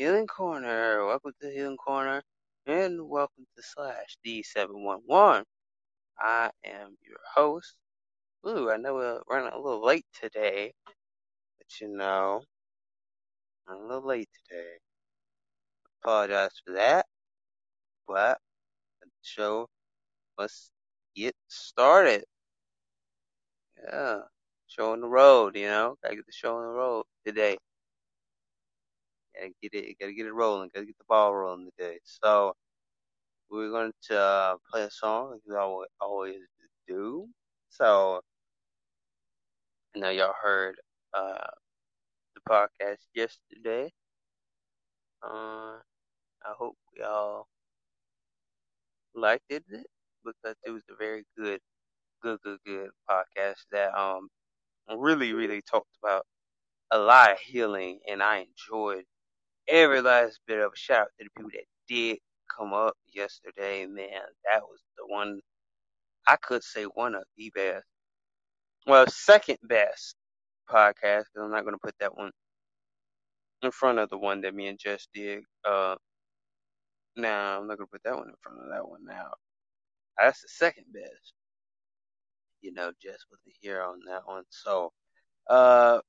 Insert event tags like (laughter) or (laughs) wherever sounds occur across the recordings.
Healing Corner. Welcome to Healing Corner, and welcome to Slash D711. I am your host. Ooh, I know we're running a little late today, but you know, I'm a little late today. Apologize for that, but the show must get started. Yeah, show on the road, you know, gotta get the show on the road today. Gotta get it, gotta get it rolling, gotta get the ball rolling today. So we're going to uh, play a song like we always, always do. So I know y'all heard uh, the podcast yesterday. Uh, I hope y'all liked it because it was a very good, good, good, good podcast that um really, really talked about a lot of healing, and I enjoyed every last bit of a shout out to the people that did come up yesterday. Man, that was the one I could say one of the best, well, second best podcast. Because I'm not going to put that one in front of the one that me and Jess did. Uh, now I'm not going to put that one in front of that one. Now that's the second best. You know, Jess wasn't here on that one, so uh,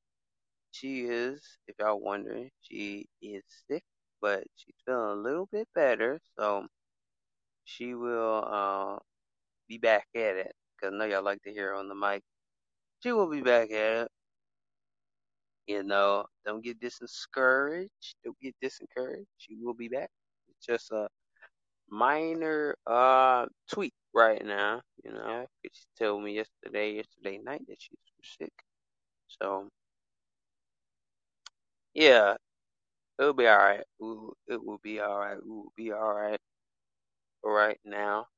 she is. If y'all wondering, she is sick, but she's feeling a little bit better, so she will uh be back at it. Cause I know y'all like to hear on the mic. She will be back at it. You know, don't get discouraged. Don't get discouraged. She will be back. It's just a minor uh tweak right now. You know, she told me yesterday, yesterday night that she's sick. So yeah, it'll be all right. It will be all right. We will be all right. Right now,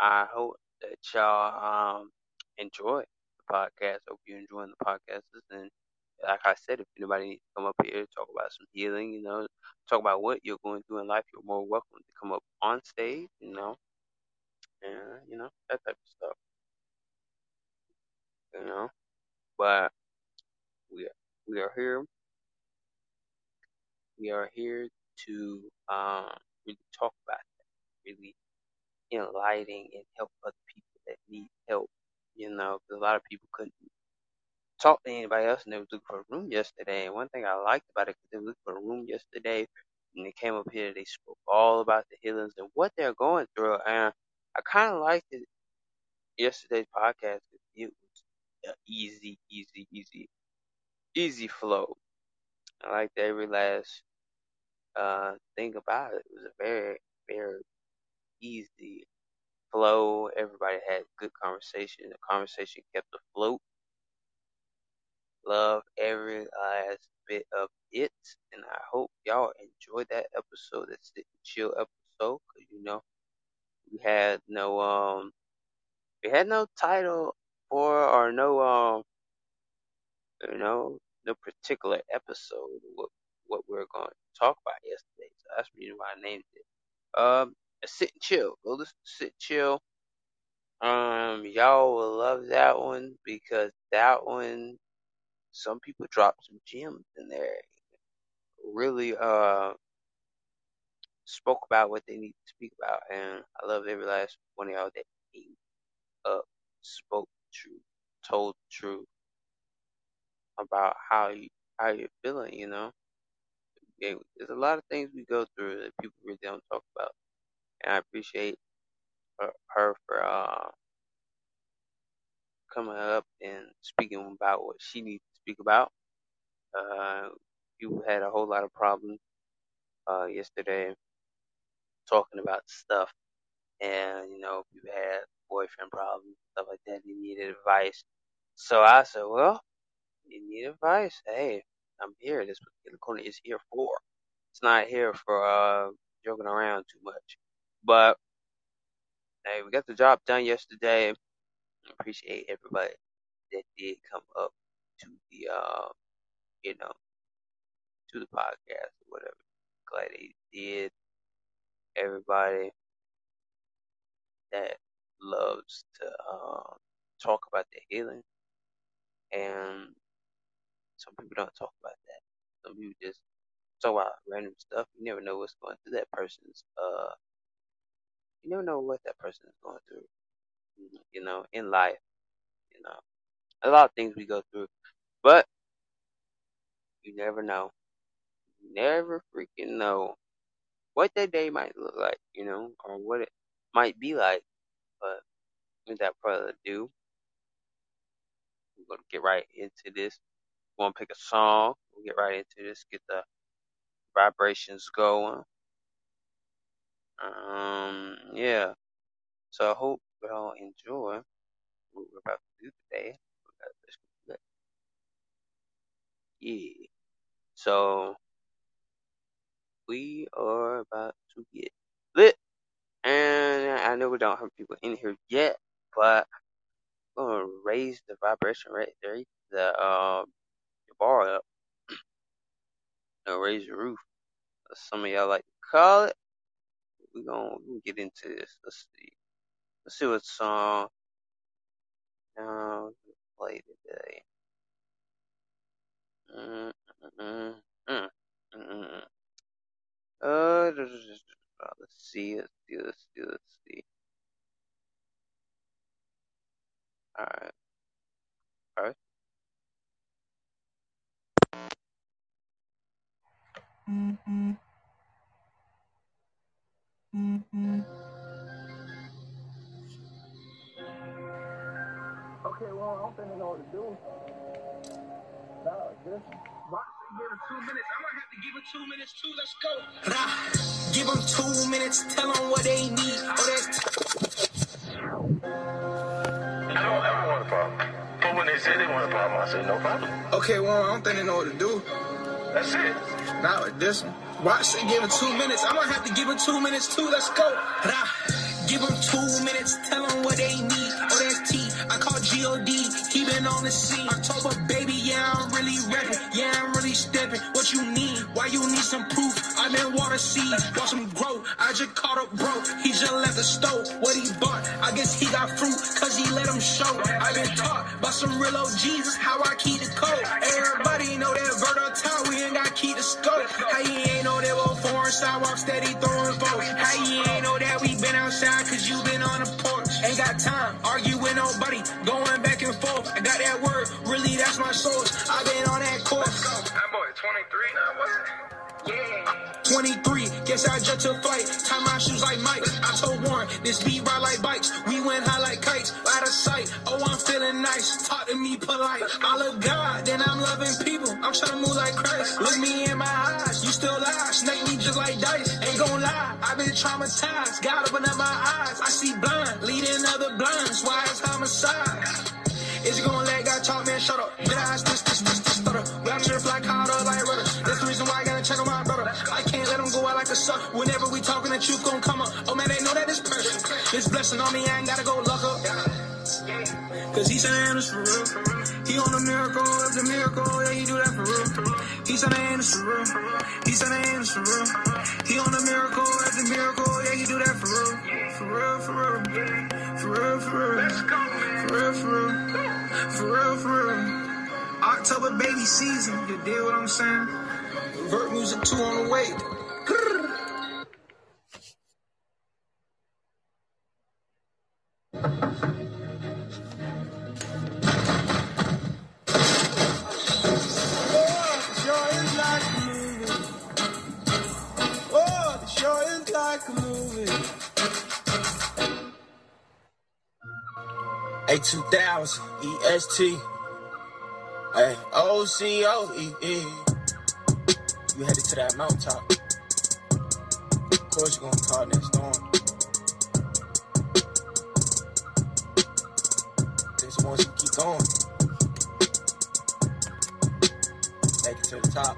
I hope that y'all um enjoy the podcast. Hope you're enjoying the podcast. And like I said, if anybody needs to come up here talk about some healing, you know, talk about what you're going through in life, you're more welcome to come up on stage, you know, and you know that type of stuff, you know. But we we are here. We are here to um really talk about that, really enlightening and help other people that need help, you know, because a lot of people couldn't talk to anybody else and they were looking for a room yesterday. And one thing I liked about it, because they were looking for a room yesterday and they came up here, they spoke all about the healings and what they're going through. And I kind of liked it yesterday's podcast. It was easy, easy, easy, easy flow. I liked every last uh, thing about it. It was a very, very easy flow. Everybody had good conversation. The conversation kept afloat love every last bit of it, and I hope y'all enjoyed that episode, that sit chill episode, cause you know we had no um we had no title for or no um you know no particular episode what what we are going to talk about yesterday. So that's the reason why I named it. Um, sit and chill. Go listen to sit and chill. Um, y'all will love that one because that one some people drop some gems in there. Really uh spoke about what they need to speak about and I love every last one of y'all that came up, spoke the truth, told the truth about how you how you're feeling, you know. there's a lot of things we go through that people really don't talk about. And I appreciate her, for uh coming up and speaking about what she needs to speak about. Uh, you had a whole lot of problems uh, yesterday talking about stuff, and you know, you had boyfriend problems, stuff like that. You needed advice, so I said, well, you need advice. Hey, I'm here. This particular corner is here for. It's not here for uh joking around too much. But hey, we got the job done yesterday. Appreciate everybody that did come up to the uh you know to the podcast or whatever. Glad they did. Everybody that loves to uh, talk about their healing, and some people don't talk about that. Some people just talk about random stuff. You never know what's going through that person's. Uh, you never know what that person is going through. You know, in life. You know, a lot of things we go through, but you never know. You never freaking know what that day might look like. You know, or what it might be like. But without further ado, we're gonna get right into this. We're gonna pick a song. We'll get right into this. Get the vibrations going. Um, yeah. So I hope y'all enjoy what we're about to do today. Yeah. So we are about to get lit. And I know we don't have people in here yet, but I'm gonna raise the vibration right there, the the bar up. know, raise the roof. Some of y'all like to call it. We gonna, we gonna get into this. Let's see. Let's see what song Okay, well, I don't think they know what to do. That's it. Not like this one. Watch, they give him two minutes. I'm gonna have to give him two minutes too. Let's go. Nah, give them two minutes. Tell them what they need. Oh, that's T. I call G-O-D. He been on the scene. October, baby, yeah, I'm really reppin'. Yeah, I'm really stepping. What you need? Why you need some proof? I been water seeds, watch him grow. I just caught up bro. He just left the stove. What he bought? I guess he got fruit, cause he let him show. I been taught by some real OGs how I keep the code. Everybody know that versatile, we ain't got keep the scope. How you ain't know that old foreign sidewalk steady throwing votes? How you ain't know that we been outside cause you been on the porch? Ain't got time, argue with nobody, going back and forth. I got that word, really that's my source. I been on that course. That boy 23 now, what's yeah. 23, guess I just took flight. Tie my shoes like Mike. I told Warren, this beat ride like bikes. We went high like kites, out of sight. Nice. Talk to me polite. I love God, then I'm loving people. I'm trying to move like Christ. Look me in my eyes, you still lie. Snake me just like dice. Ain't gon' lie, I've been traumatized. God open up my eyes. I see blind, leading other blinds. Why it's homicide? Is you gonna let God talk, man? Shut up. Good eyes, this, this, this, this, stutter. Rap shit fly caught up like rudder. That's the reason why I gotta check on my brother. I can't let him go out like a suck. Whenever we talking, the truth gon' come up. Oh man, they know that this person. This blessing on me, I ain't gotta go luck up. Cause he's saying it's for real. He on the miracle, of the miracle, yeah, he do that for real. He said ain't it's for real. He said ain't it's for real. He on the miracle, of the miracle, yeah, he do that for real. For real, for real. For real, for real. Let's go. For real, for real. For real, for real. October baby season, you deal what I'm saying? Vert music 2 on the way. EST. Hey, O C O E E. You headed to that mountaintop. Of course, you're gonna call that storm. Just once you keep going. take it to the top.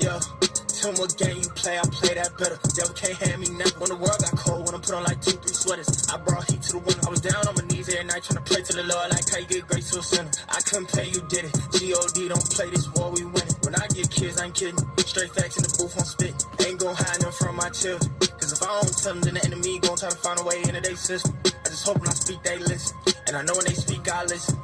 Yeah. Tell what game you play, I play that better. Devil can't hand me nothing. When the world got cold, when I put on like two, three sweaters. I brought heat to the winter. I was down on my knees every night trying to pray to the Lord like how you get grace to a sinner. I couldn't pay, you did it. G-O-D, don't play this war, we win it. When I get kids, I ain't kidding. Straight facts in the booth on spit. Ain't gonna hide nothing from my children. Cause if I don't tell them, then the enemy gon' try to find a way into their system. I just hope when I speak, they listen. And I know when they speak, I listen.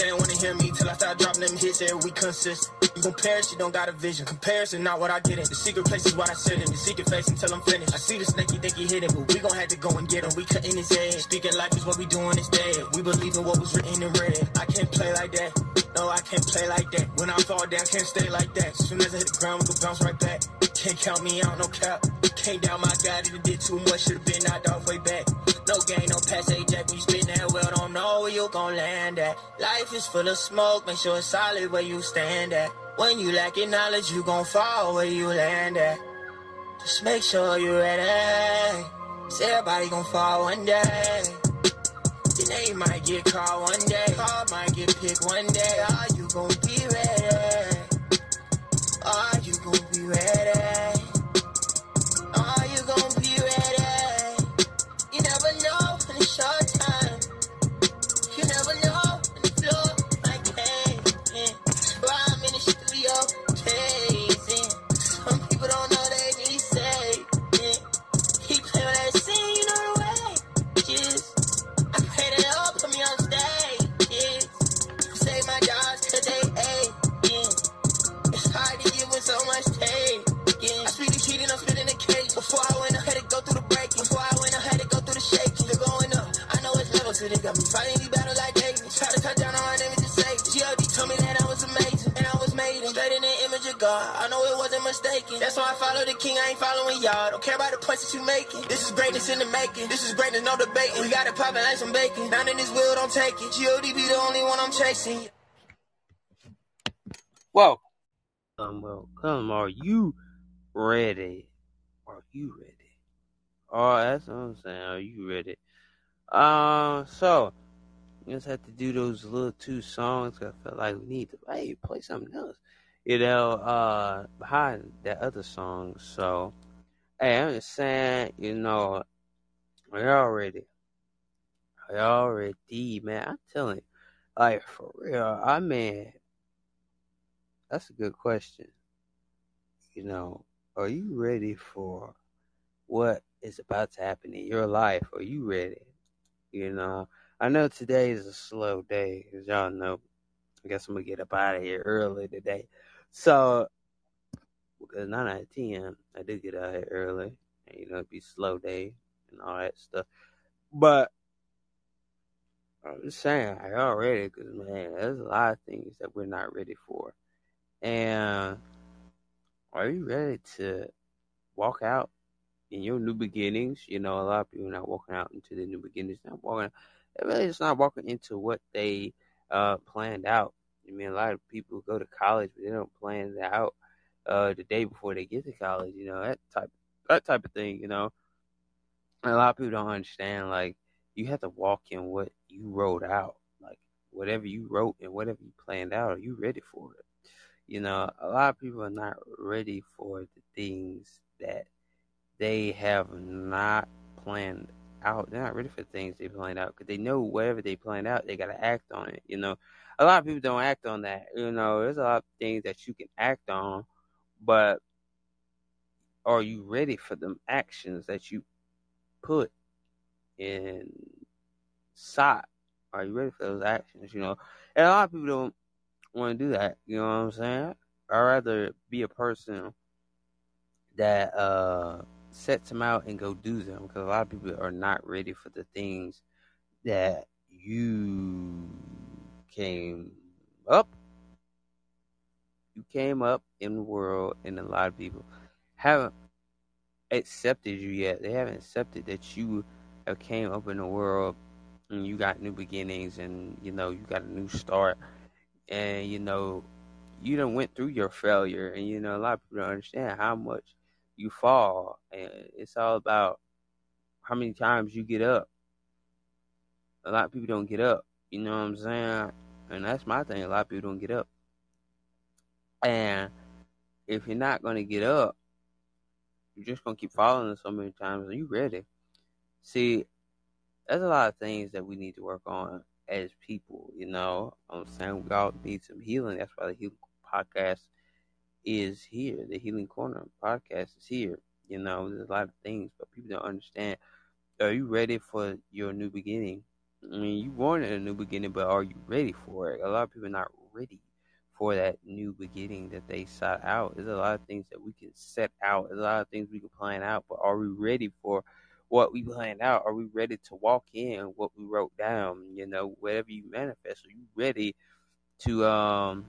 They don't wanna hear me till I start dropping them hits every week consistent. You perish, you don't got a vision. Comparison, not what I get in. The secret place is what I sit in. The secret face until I'm finished. I see the snake, you think he hit it, but we gon' have to go and get him. We cutting his head. Speaking life is what we doing instead. We believe in what was written in red. I can't play like that. No, I can't play like that. When I fall down, can't stay like that. Soon as I hit the ground, we gon' bounce right back. Can't count me out, no cap. Came down my guy, didn't did too much, should've been knocked off way back. No gain, no pass, Jack. When you spin that well, don't know where you gon' land at. Life is full of smoke, make sure it's solid where you stand at. When you lacking knowledge, you gon' fall where you land at. Just make sure you're ready. Cause everybody gon' fall one day. Your name might get called one day. Call might get picked one day. Are you gon' be ready? Are you gon' be ready? I follow the king. I ain't following y'all. Don't care about the points that you making. This is greatness in the making. This is greatness, no debating. We got it popping like some bacon. Down in this wheel, don't take it. G.O.D. be the only one I'm chasing. Welcome, um, welcome. Are you ready? Are you ready? Oh, that's what I'm saying. Are you ready? Uh, so we just have to do those little two songs. I felt like we need to hey play something else, you know, uh, behind that other song. So, hey, I'm just saying, you know, are y'all ready? Are y'all ready, man? I'm telling you, like for real. I mean, that's a good question. You know, are you ready for what is about to happen in your life? Are you ready? You know, I know today is a slow day, as y'all know. I guess I'm gonna get up out of here early today. So, because nine out of ten, I did get out here early, and you know, it'd be slow day and all that stuff. But I'm just saying, I y'all? Because man, there's a lot of things that we're not ready for. And are you ready to walk out in your new beginnings? You know, a lot of people are not walking out into the new beginnings. Not walking. They're really just not walking into what they uh planned out. I mean, a lot of people go to college, but they don't plan it out uh the day before they get to college. You know, that type that type of thing. You know, and a lot of people don't understand. Like, you have to walk in what you wrote out. Like, whatever you wrote and whatever you planned out, are you ready for it? You know, a lot of people are not ready for the things that they have not planned out. They're not ready for the things they planned out because they know whatever they planned out, they got to act on it. You know, a lot of people don't act on that. You know, there's a lot of things that you can act on, but are you ready for them actions that you put inside? Are you ready for those actions? You know, and a lot of people don't want to do that. You know what I'm saying? I'd rather be a person that uh sets them out and go do them because a lot of people are not ready for the things that you came up. You came up in the world and a lot of people haven't accepted you yet. They haven't accepted that you have came up in the world and you got new beginnings and you know you got a new start. And you know you done went through your failure and you know a lot of people don't understand how much you fall. And it's all about how many times you get up. A lot of people don't get up you know what i'm saying And that's my thing. A lot of people don't get up. And if you're not gonna get up, you're just gonna keep falling so many times. Are you ready? See, there's a lot of things that we need to work on as people. You know, I'm saying we all need some healing. That's why the healing podcast is here. The healing corner podcast is here. You know, there's a lot of things, but people don't understand. Are you ready for your new beginning? I mean, you wanted a new beginning, but are you ready for it? A lot of people are not ready for that new beginning that they sought out. There's a lot of things that we can set out. There's a lot of things we can plan out, but are we ready for what we planned out? Are we ready to walk in what we wrote down? You know, whatever you manifest, are you ready to um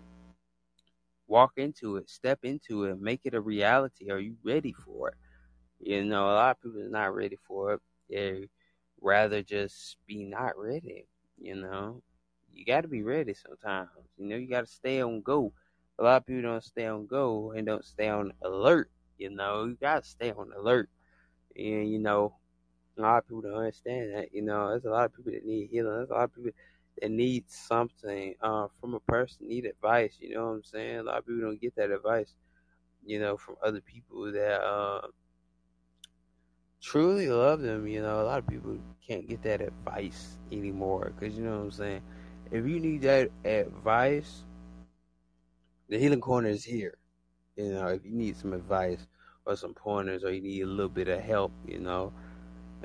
walk into it, step into it, make it a reality? Are you ready for it? You know, a lot of people are not ready for it. They rather just be not ready. You know, you got to be ready sometimes. You know, you got to stay on go. A lot of people don't stay on go and don't stay on alert. You know, you got to stay on alert. And, you know, a lot of people don't understand that. You know, there's a lot of people that need healing. There's a lot of people that need something uh, from a person, need advice. You know what I'm saying? A lot of people don't get that advice, you know, from other people that uh, truly love them. You know, a lot of people can't get that advice anymore because, you know what I'm saying? if you need that advice, the Healing Corner is here. You know, if you need some advice or some pointers or you need a little bit of help, you know.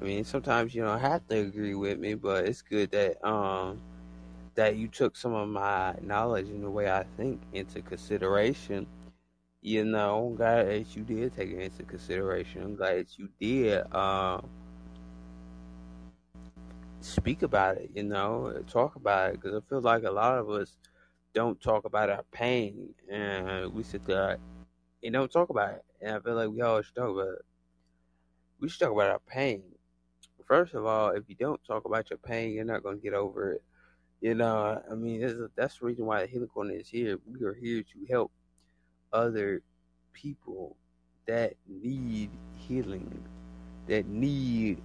I mean, sometimes you don't have to agree with me, but it's good that um that you took some of my knowledge and the way I think into consideration. You know, I'm glad that you did take it into consideration. I'm glad that you did um speak about it, you know, talk about it, because I feel like a lot of us don't talk about our pain, and we sit there and don't talk about it. And I feel like we all should talk about it. We should talk about our pain. First of all, if you don't talk about your pain, you're not going to get over it. You know, I mean, that's the reason why the Healing Corner is here. We are here to help other people that need healing, that need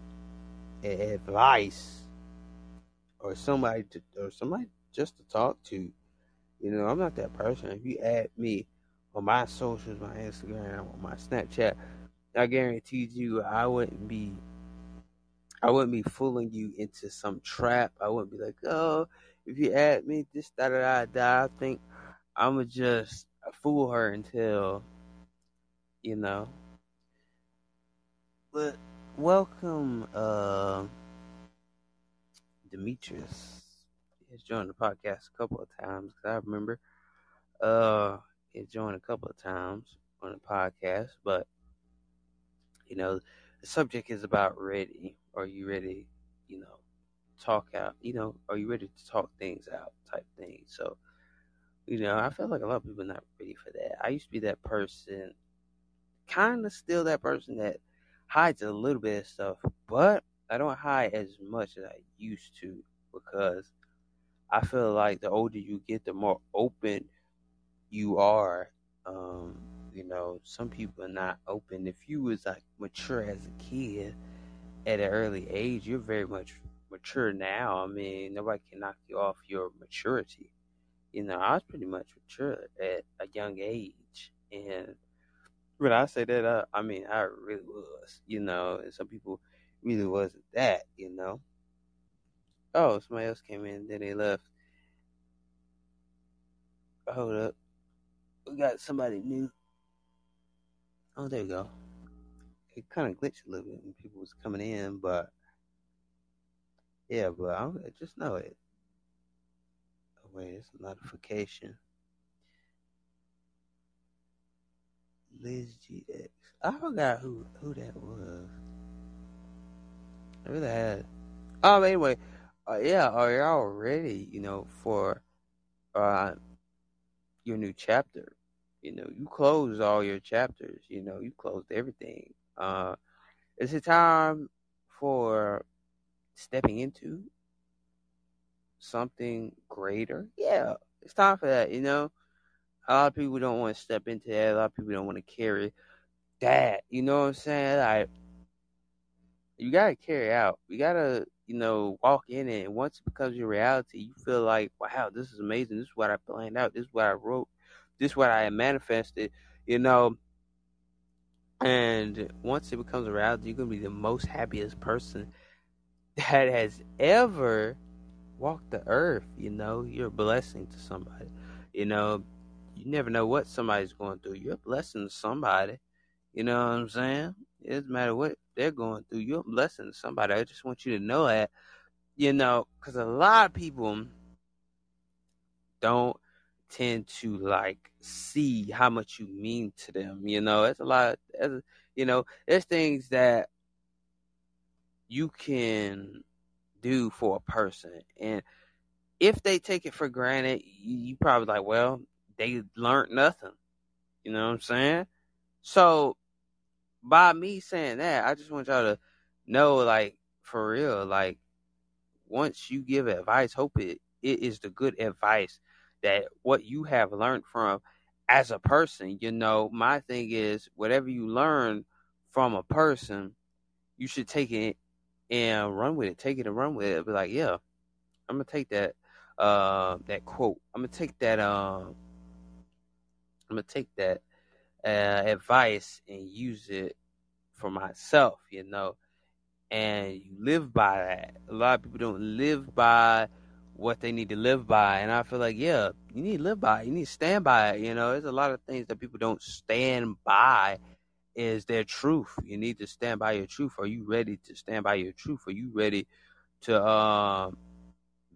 advice or somebody to or somebody just to talk to. You know, I'm not that person. If you add me on my socials, my Instagram, on my Snapchat, I guarantee you I wouldn't be I wouldn't be fooling you into some trap. I wouldn't be like, oh, if you add me, this da da da da. I think I'ma just fool her until you know. But welcome, uh Demetrius has joined the podcast a couple of times I remember uh he joined a couple of times on the podcast, but you know the subject is about ready. Are you ready? You know, talk out. You know, are you ready to talk things out? Type thing. So, you know, I feel like a lot of people are not ready for that. I used to be that person, kind of still that person that hides a little bit of stuff, but I don't hide as much as I used to because I feel like the older you get, the more open you are. Um, you know, some people are not open. If you was like mature as a kid at an early age, you're very much mature now. I mean, nobody can knock you off your maturity. You know, I was pretty much mature at a young age, and when I say that, uh, I mean I really was. You know, and some people really wasn't that, you know. Oh, somebody else came in, then they left. Hold up. We got somebody new. Oh, there you go. It kind of glitched a little bit when people was coming in, but yeah, but I just know it. Wait, it's a notification. Liz GX. I forgot who who that was. I really had. Um. Anyway, uh, yeah. Are y'all ready? You know, for uh your new chapter. You know, you closed all your chapters. You know, you closed everything. Uh, is it time for stepping into something greater? Yeah, mm-hmm. it's time for that. You know, a lot of people don't want to step into that. A lot of people don't want to carry that. You know what I'm saying? Like you gotta carry out. You gotta, you know, walk in it. And once it becomes your reality, you feel like, wow, this is amazing. This is what I planned out. This is what I wrote. This is what I manifested, you know. And once it becomes a reality, you're going to be the most happiest person (laughs) that has ever walked the earth. You know, you're a blessing to somebody. You know, you never know what somebody's going through. You're a blessing to somebody. You know what I'm saying? It doesn't matter what they're going through. You're a blessing to somebody. I just want you to know that, you know, because a lot of people don't tend to like see how much you mean to them. You know, it's a lot. Of, you know, there's things that you can do for a person, and if they take it for granted, you probably like, well, they learned nothing. You know what I'm saying? So by me saying that, I just want y'all to know, like, for real, like, once you give advice, hope it, it is the good advice that what you have learned from as a person. You know, my thing is, whatever you learn from a person, you should take it and run with it. Take it and run with it. Be like, yeah, I'm gonna take that uh that quote. I'm gonna take that um I'm gonna take that uh, advice and use it for myself, you know, and you live by that. A lot of people don't live by what they need to live by, and I feel like, yeah, you need to live by it. You need to stand by it. You know, there's a lot of things that people don't stand by. Is their truth? You need to stand by your truth. Are you ready to stand by your truth? Are you ready to um,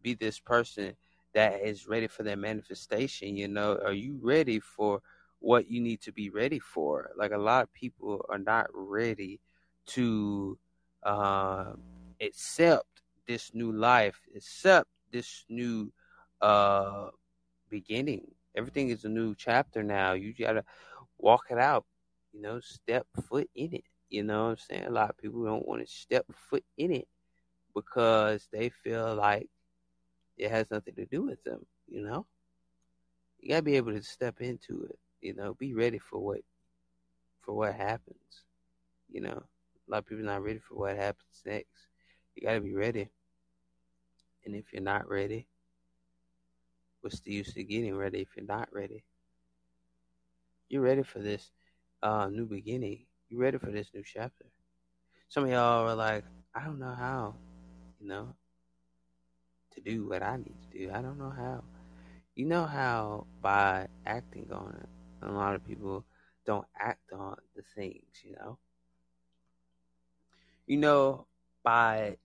be this person that is ready for their manifestation? You know, are you ready for what you need to be ready for. Like a lot of people are not ready to uh, accept this new life, accept this new uh, beginning. Everything is a new chapter now. You gotta walk it out. You know, step foot in it. You know what I'm saying? A lot of people don't want to step foot in it because they feel like it has nothing to do with them. You know, you gotta be able to step into it. You know, be ready for what for what happens. You know, a lot of people not ready for what happens next. You got to be ready. And if you're not ready, what's the use of getting ready if you're not ready? You're ready for this uh, new beginning. You're ready for this new chapter. Some of y'all are like, I don't know how, you know, to do what I need to do. I don't know how. You know how by acting on it a lot of people don't act on the things, you know. You know, by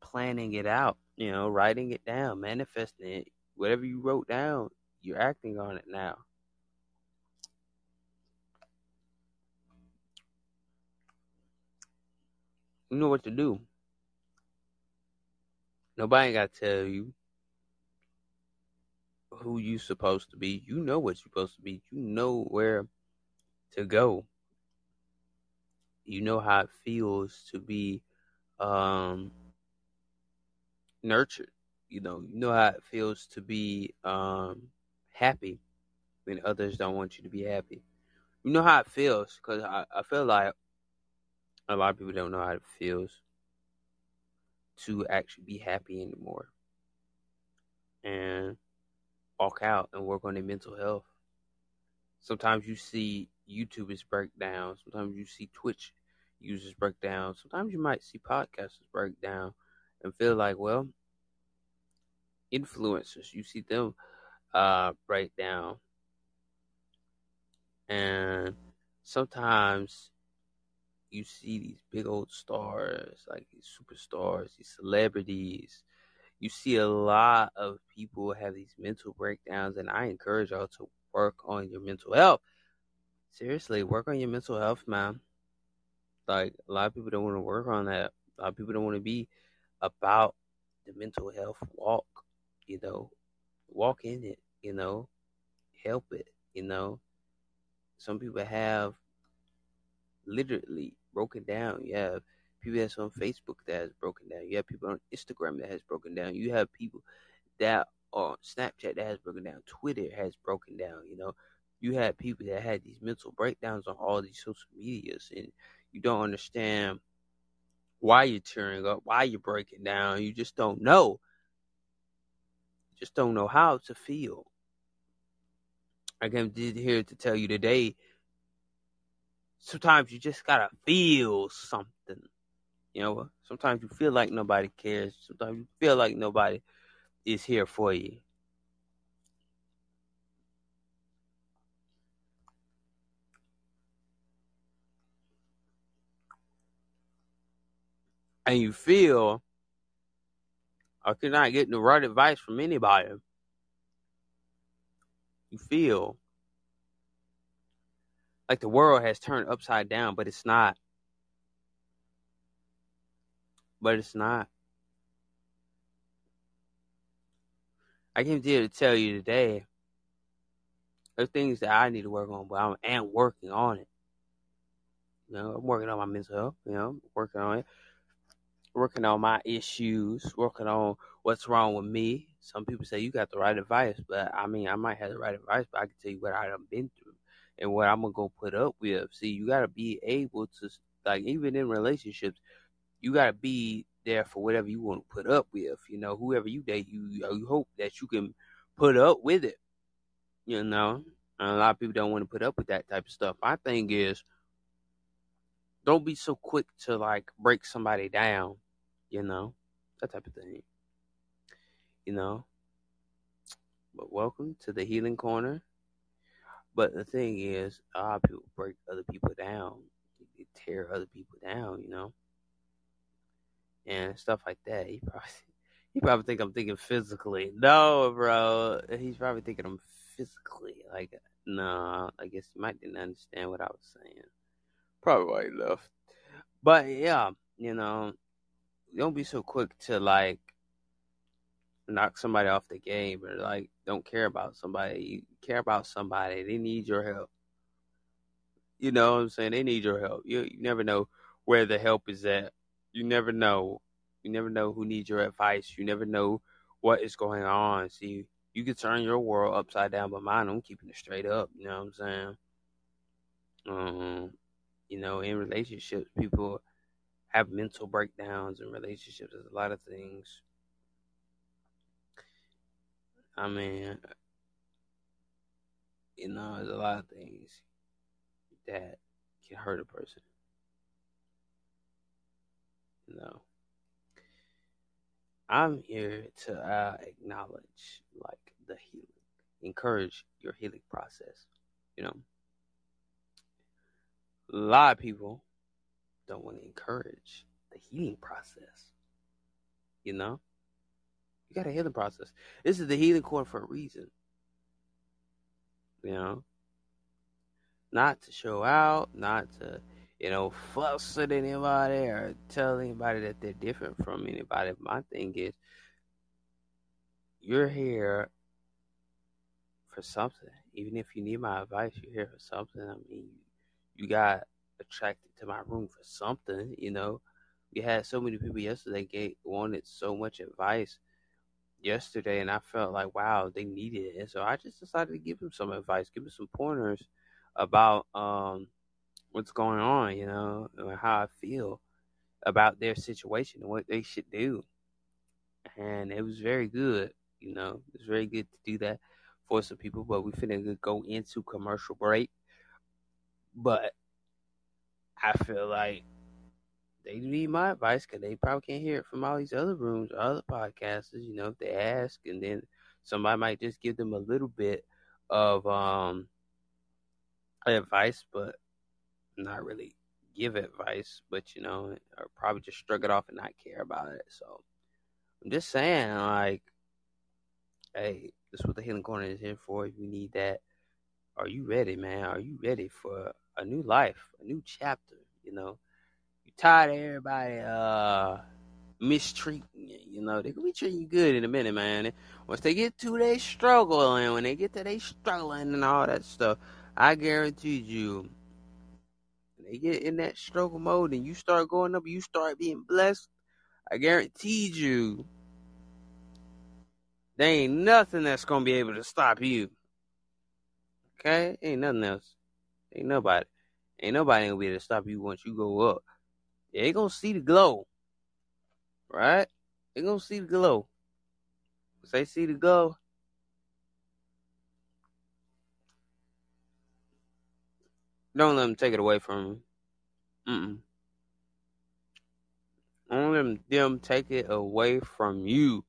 planning it out, you know, writing it down, manifesting it, whatever you wrote down, you're acting on it now. You know what to do. Nobody got to tell you who you supposed to be. You know what you're supposed to be. You know where to go. You know how it feels to be um, nurtured. You know, you know how it feels to be um, happy when others don't want you to be happy. You know how it feels because I, I feel like a lot of people don't know how it feels to actually be happy anymore. And walk out and work on their mental health. Sometimes you see YouTubers break down. Sometimes you see Twitch users break down. Sometimes you might see podcasters break down and feel like, well, influencers, you see them uh, break down. And sometimes you see these big old stars, like these superstars, these celebrities, you see a lot of people have these mental breakdowns, and I encourage y'all to work on your mental health. Seriously, work on your mental health, man. Like a lot of people don't want to work on that. A lot of people don't want to be about the mental health walk. You know, walk in it. You know, help it. You know, some people have literally broken down. You have people that's on Facebook that has broken down. You have people on Instagram that has broken down. You have people that on Snapchat that has broken down. Twitter has broken down. You know, you have people that had these mental breakdowns on all these social medias, and you don't understand why you're tearing up, why you're breaking down. You just don't know. Just don't know how to feel. I came here to tell you today. Sometimes you just gotta feel something. You know, sometimes you feel like nobody cares. Sometimes you feel like nobody is here for you. And you feel like you're not getting the right advice from anybody. You feel like the world has turned upside down, but it's not. But it's not. I came here to tell you today there's things that I need to work on, but I am and working on it. You know, I'm working on my mental health, you know, working on it. Working on my issues, working on what's wrong with me. Some people say you got the right advice, but I mean I might have the right advice, but I can tell you what I've been through and what I'm gonna go put up with. See, you gotta be able to like even in relationships, you gotta be there for whatever you want to put up with. You know, whoever you date, you you hope that you can put up with it. You know, and a lot of people don't want to put up with that type of stuff. My thing is, don't be so quick to like break somebody down. You know, that type of thing. You know. But welcome to the healing corner. But the thing is, a lot of people break other people down. They tear other people down, you know, and stuff like that. He probably, (laughs) he probably think I'm thinking physically. No, bro. He's probably thinking I'm physically. Like, no, I guess he might didn't understand what I was saying. Probably why he left. But yeah, you know, don't be so quick to like knock somebody off the game or like don't care about somebody. You care about somebody. They need your help. You know what I'm saying? They need your help. You you never know where the help is at. You never know. You never know who needs your advice. You never know what is going on. See, you can turn your world upside down, but mine, I'm keeping it straight up. You know what I'm saying? Um, you know, in relationships, people have mental breakdowns in relationships. There's a lot of things I mean, you know, there's a lot of things that can hurt a person. You know, I'm here to uh, acknowledge like the healing, encourage your healing process. You know, a lot of people don't want to encourage the healing process. You know, you got a healing process. This is the healing core for a reason. You know? Not to show out, not to, you know, fuss at anybody or tell anybody that they're different from anybody. My thing is, you're here for something. Even if you need my advice, you're here for something. I mean, you got attracted to my room for something, you know. We had so many people yesterday get wanted so much advice yesterday, and I felt like, wow, they needed it. And so I just decided to give them some advice, give them some pointers about um, what's going on, you know, how I feel about their situation and what they should do. And it was very good, you know, it's very good to do that for some people. But we finna go into commercial break. But I feel like they need my advice because they probably can't hear it from all these other rooms or other podcasters. You know, if they ask, and then somebody might just give them a little bit of um advice, but not really give advice, but you know, or probably just shrug it off and not care about it. So I'm just saying, like, hey, this is what the healing corner is here for. If you need that, are you ready, man? Are you ready for a new life, a new chapter? You know, tired of everybody uh mistreating you. You know, they can be treating you good in a minute, man. Once they get to their struggle and when they get to their struggling and all that stuff, I guarantee you, they get in that struggle mode and you start going up, you start being blessed. I guarantee you, there ain't nothing that's gonna be able to stop you. Okay, ain't nothing else. Ain't nobody. Ain't nobody gonna be able to stop you once you go up. They gonna see the glow, right? They gonna see the glow. Once they see the glow, don't let them take it away from them. Mm-mm. Don't let them, them take it away from you,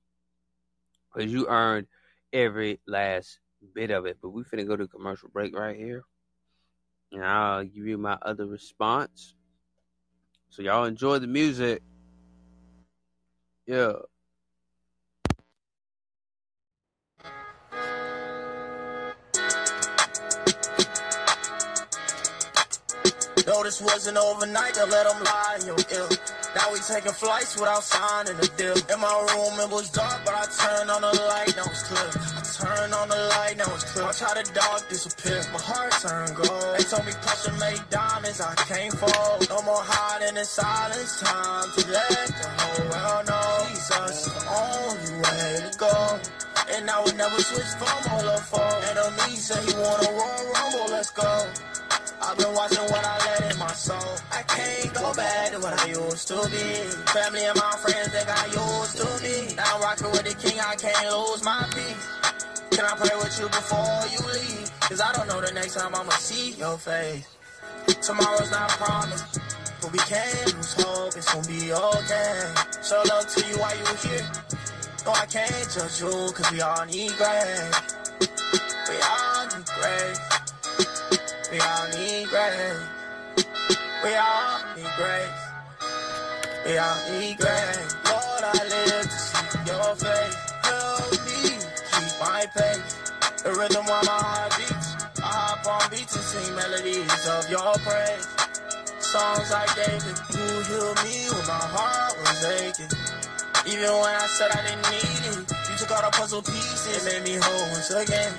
cause you earned every last bit of it. But we finna go to commercial break right here, and I'll give you my other response. So y'all enjoy the music. Yeah. No, this wasn't overnight to let them lie, yo, ill. Now we taking flights without signing a deal. In my room it was dark, but I turned on the light, now it's clear. I turned on the light, now it's clear. Watch how the dark disappears. My heart turned gold. They told me pressure made diamonds, I can't fall. No more hiding in silence, time to let the whole world know. Jesus is the only way to go. And I would never switch from all of four. And me said he wanna roll rumble, let's go. I've been watching what I let in my soul. I can't go back to what I used to be. Family and my friends they got used to be. Now I'm rocking with the king, I can't lose my peace. Can I pray with you before you leave? Cause I don't know the next time I'ma see your face. Tomorrow's not promised. But we can't lose hope, it's gonna be okay. Show love to you while you're here. No, I can't judge you, cause we all need grace. We all need grace. We all need grace. We all need grace. We all need grace. Lord, I live to see your face. My pace. The rhythm while my heart beats. I hop on beats and sing melodies of your praise. Songs like David, you healed me when my heart was aching. Even when I said I didn't need it, you took all the puzzle pieces, and made me whole once again.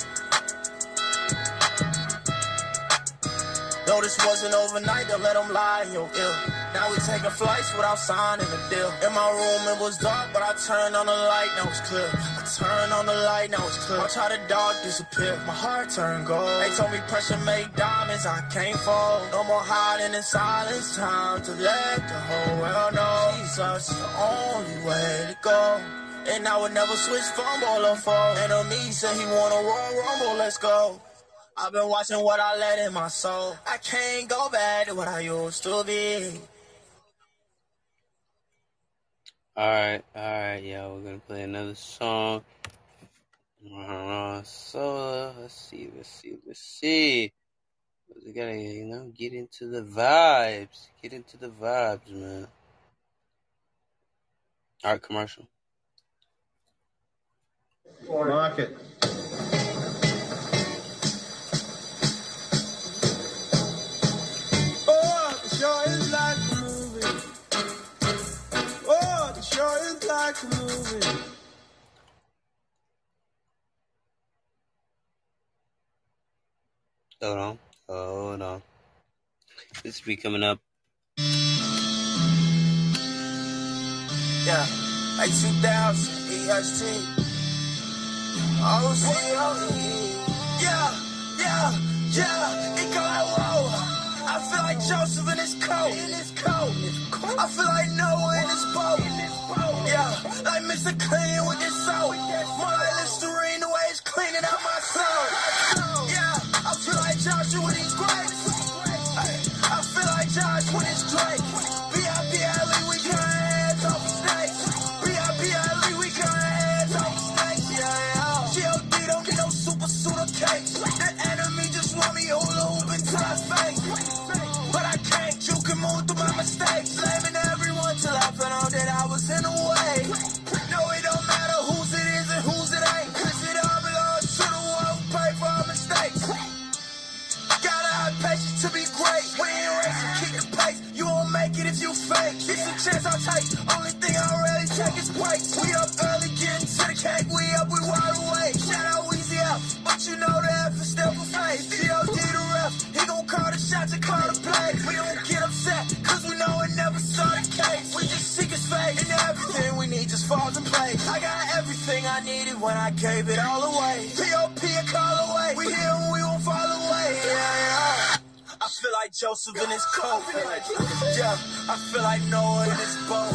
No, this wasn't overnight, to let them lie, yo, ill. Now we taking flights without signing a deal. In my room it was dark, but I turned on the light, now it's clear. I turned on the light, now it's clear. I how the dark disappear, my heart turned gold. They told me pressure made diamonds, I can't fall. No more hiding in silence, time to let the whole world know. Jesus is the only way to go. And I would never switch from ball or four. Enemy said he wanna roll rumble, let's go. I've been watching what I let in my soul. I can't go back to what I used to be. Alright, alright, y'all. We're gonna play another song. Uh, so let's see, let's see, let's see. We gotta, you know, get into the vibes. Get into the vibes, man. Alright, commercial. Market. Oh, it is like a movie. Oh, it sure is like a movie. Hold on. Hold on. This be coming up. Yeah, like 2000 EST. OCOE. Yeah, yeah, yeah. It go whoa. I feel like Joseph I feel like Noah in his boat. Yeah, like Mr. Clean with I feel like Noah in his boat.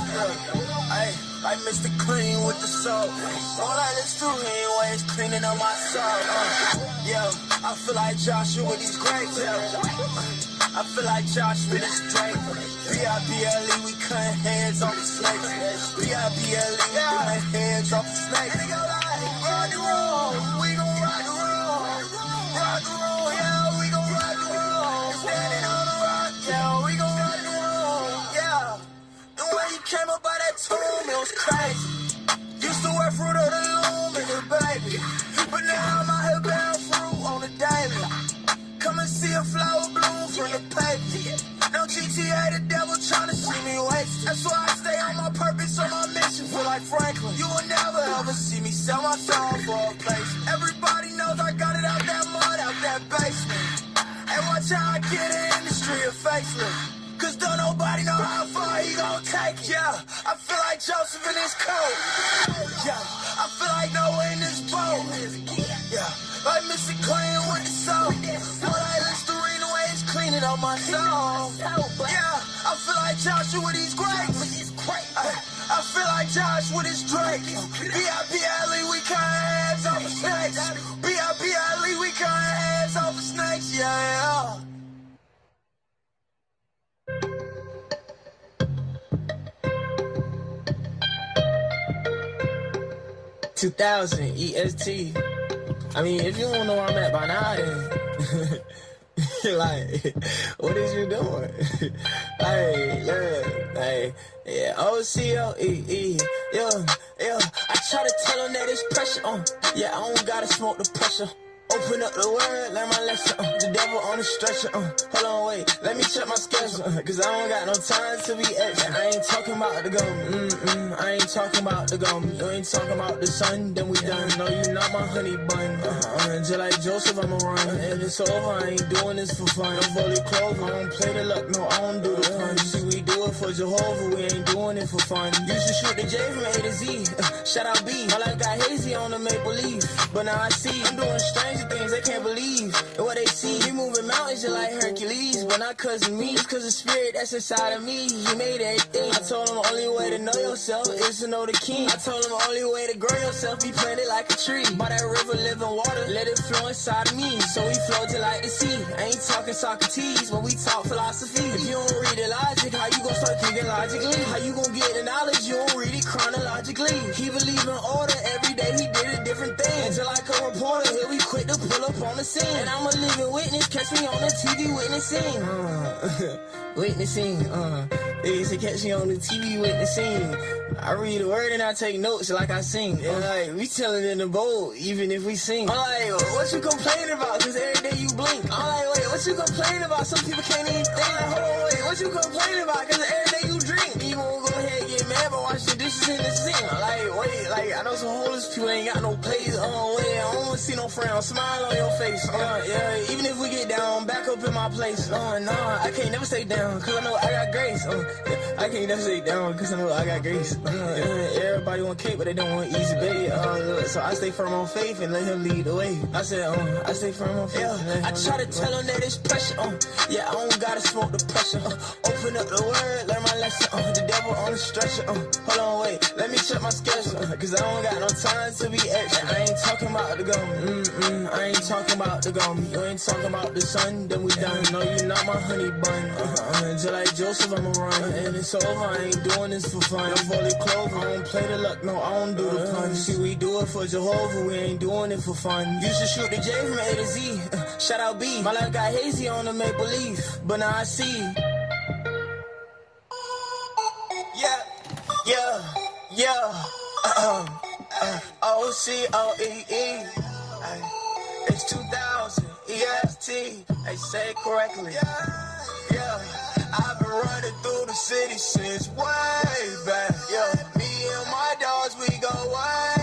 Hey, like Mr. Clean with the soap. All that Listerine ways cleaning up my soul. Uh, yeah, I feel like Joshua with these grapes. Yeah. I feel like Josh with his Drake. B-I-B-L-E, we cutting hands off the snakes. B-I-B-L-E, we cutting hands off the snakes. That it was crazy. Joseph in his coat. Yeah, I feel like Noah in his boat. Yeah, like Mr. Clean with the soap. All that Listerine the way it's cleaning up my soul. Yeah, I feel like Joshua with these grapes. I, I feel like Josh with his Drake. B-I-B-L-E, we cut heads off of snakes. B-I-B-L-E, we cut heads off of snakes. Yeah, yeah. Two thousand EST. I mean, if you don't know where I'm at by now, then (laughs) like, what is you doing? (laughs) hey, yeah, hey, yeah, O C O E E, yeah, yeah. I try to tell them that it's pressure on. yeah, I don't gotta smoke the pressure. Open up the word, learn my lesson. Uh, the devil on the stretcher. Uh, hold on, wait, let me check my schedule. Uh, Cause I don't got no time to be extra. I ain't talking about the gum. I ain't talking about the gum. You ain't talking about the sun, then we done. No, you not my honey bun. Uh, just like Joseph, I'ma run. If it's over, I ain't doing this for fun. Fully clothed, I don't play the luck, no, I don't do the fun. See, we do it for Jehovah, we ain't doing it for fun. Used to shoot the J from A to Z. Uh, shout out B. My life got hazy on the maple leaf. But now I see I'm doing stranger things they can't believe. And what they see, me moving mountains just like Hercules. But not cause of me, it's cause the spirit that's inside of me. He made everything. I told him the only way to know yourself is to know the king. I told him the only way to grow yourself, be planted like a tree. By that river, living water, let it flow inside of me. So we flow to like the sea. I ain't talking Socrates when we talk philosophy. If you don't read the logic, how you gonna start thinking logically? How you gonna get the knowledge? You don't read it chronologically. He believe in order every day. He did a different thing. Until like a reporter, here we quick to pull up on the scene. And I'm a living witness. Catch me on the TV witnessing. Uh, (laughs) witnessing. Uh, they used to catch me on the TV witnessing. I read a word and I take notes like I sing. And like, we telling in the bold, even if we sing. I'm like, what you complaining about? Cause every day you blink. I'm like, wait, what you complaining about? Some people can't even think. Like, hold on, wait, what you complaining about? Cause every day. You the dishes in the sink. Like, wait, like, I know some homeless people ain't got no place. Oh, wait, I don't see no frown. Smile on your face. Uh, yeah, even if we get down, back up in my place. Uh, nah, I can't never stay down, cause I know I got grace. Uh, yeah, I can't never stay down, cause I know I got grace. Uh, yeah, everybody want cake, but they don't want easy baby. Uh, so I stay firm on faith and let him lead the way. I said, uh, I stay firm on faith. Yeah, I try to tell him that it's pressure. Uh, yeah, I don't gotta smoke the pressure. Uh, open up the word, learn my lesson. Uh, the devil on the stretcher. Uh, hold on, wait, let me check my schedule. Cause I don't got no time to be extra. I ain't talking about the gum. Mm-mm, I ain't talking about the gum. You ain't talking about the sun, then we done. No, you not my honey bun. Uh, just like Joseph, I'ma run. and it's over, I ain't doing this for fun. I'm fully clothed, I don't play the luck, no, I don't do the punch. See, we do it for Jehovah, we ain't doing it for fun. Used to shoot the J from A to Z. (laughs) Shout out B. My life got hazy on the maple leaf, but now I see. Yeah, yeah. Uh, uh, O C O E E. It's 2000 EST. They say it correctly. Yeah, yeah. I've been running through the city since way back. Yeah, me and my dogs, we go way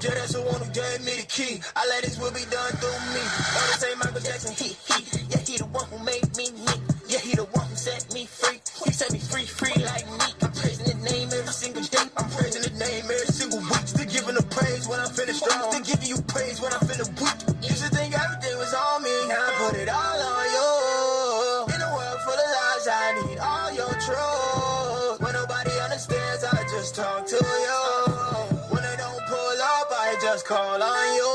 Yeah, that's the one who gave me the key. I let this will be done through me. The same call on you.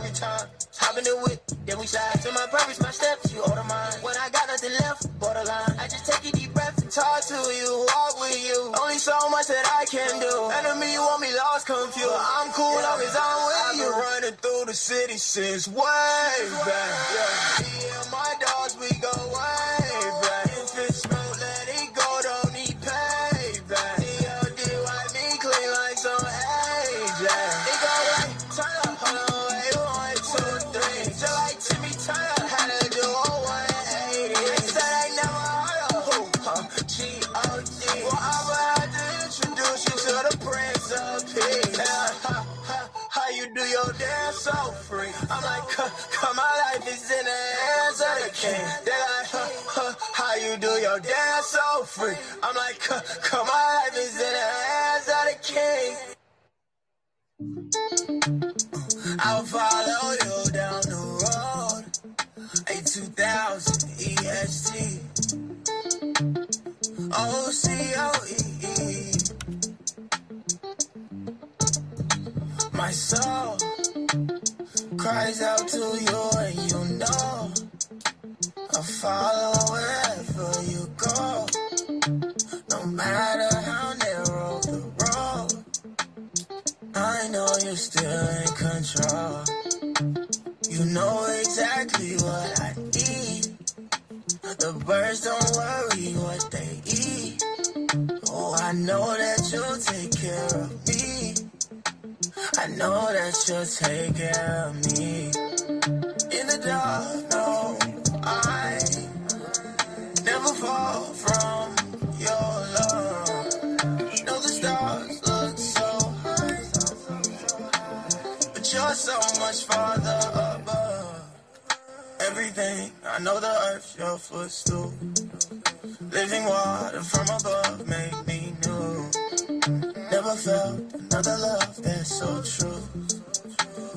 Every time, hop in the whip, then we slide to my purpose, my steps, you order mine. When I got nothing left, borderline, I just take a deep breath and talk to you, walk with you. Only so much that I can do. Enemy, you want me lost, confused. I'm cool, long as I'm with I've you. I've been running through the city since way back. Yeah. Me and my dogs, we go way your dance so free? I'm like, huh, my life is in the hands of the king. They're like, huh, huh, how you do your dance so free? I'm like, huh, my life is in the hands of the king. I'll follow you down the road. A 2000 EST. O C O E. My soul cries out to you, and you know I'll follow wherever you go. No matter how narrow the road, I know you're still in control. You know exactly what I need. The birds don't worry what they eat. Oh, I know that you'll take care of me. I know that you'll take care of me. In the dark, no, I never fall from your love. Know the stars look so high, but you're so much farther above. Everything, I know the earth's your footstool. Living water from above made me. Never felt another love that's so true.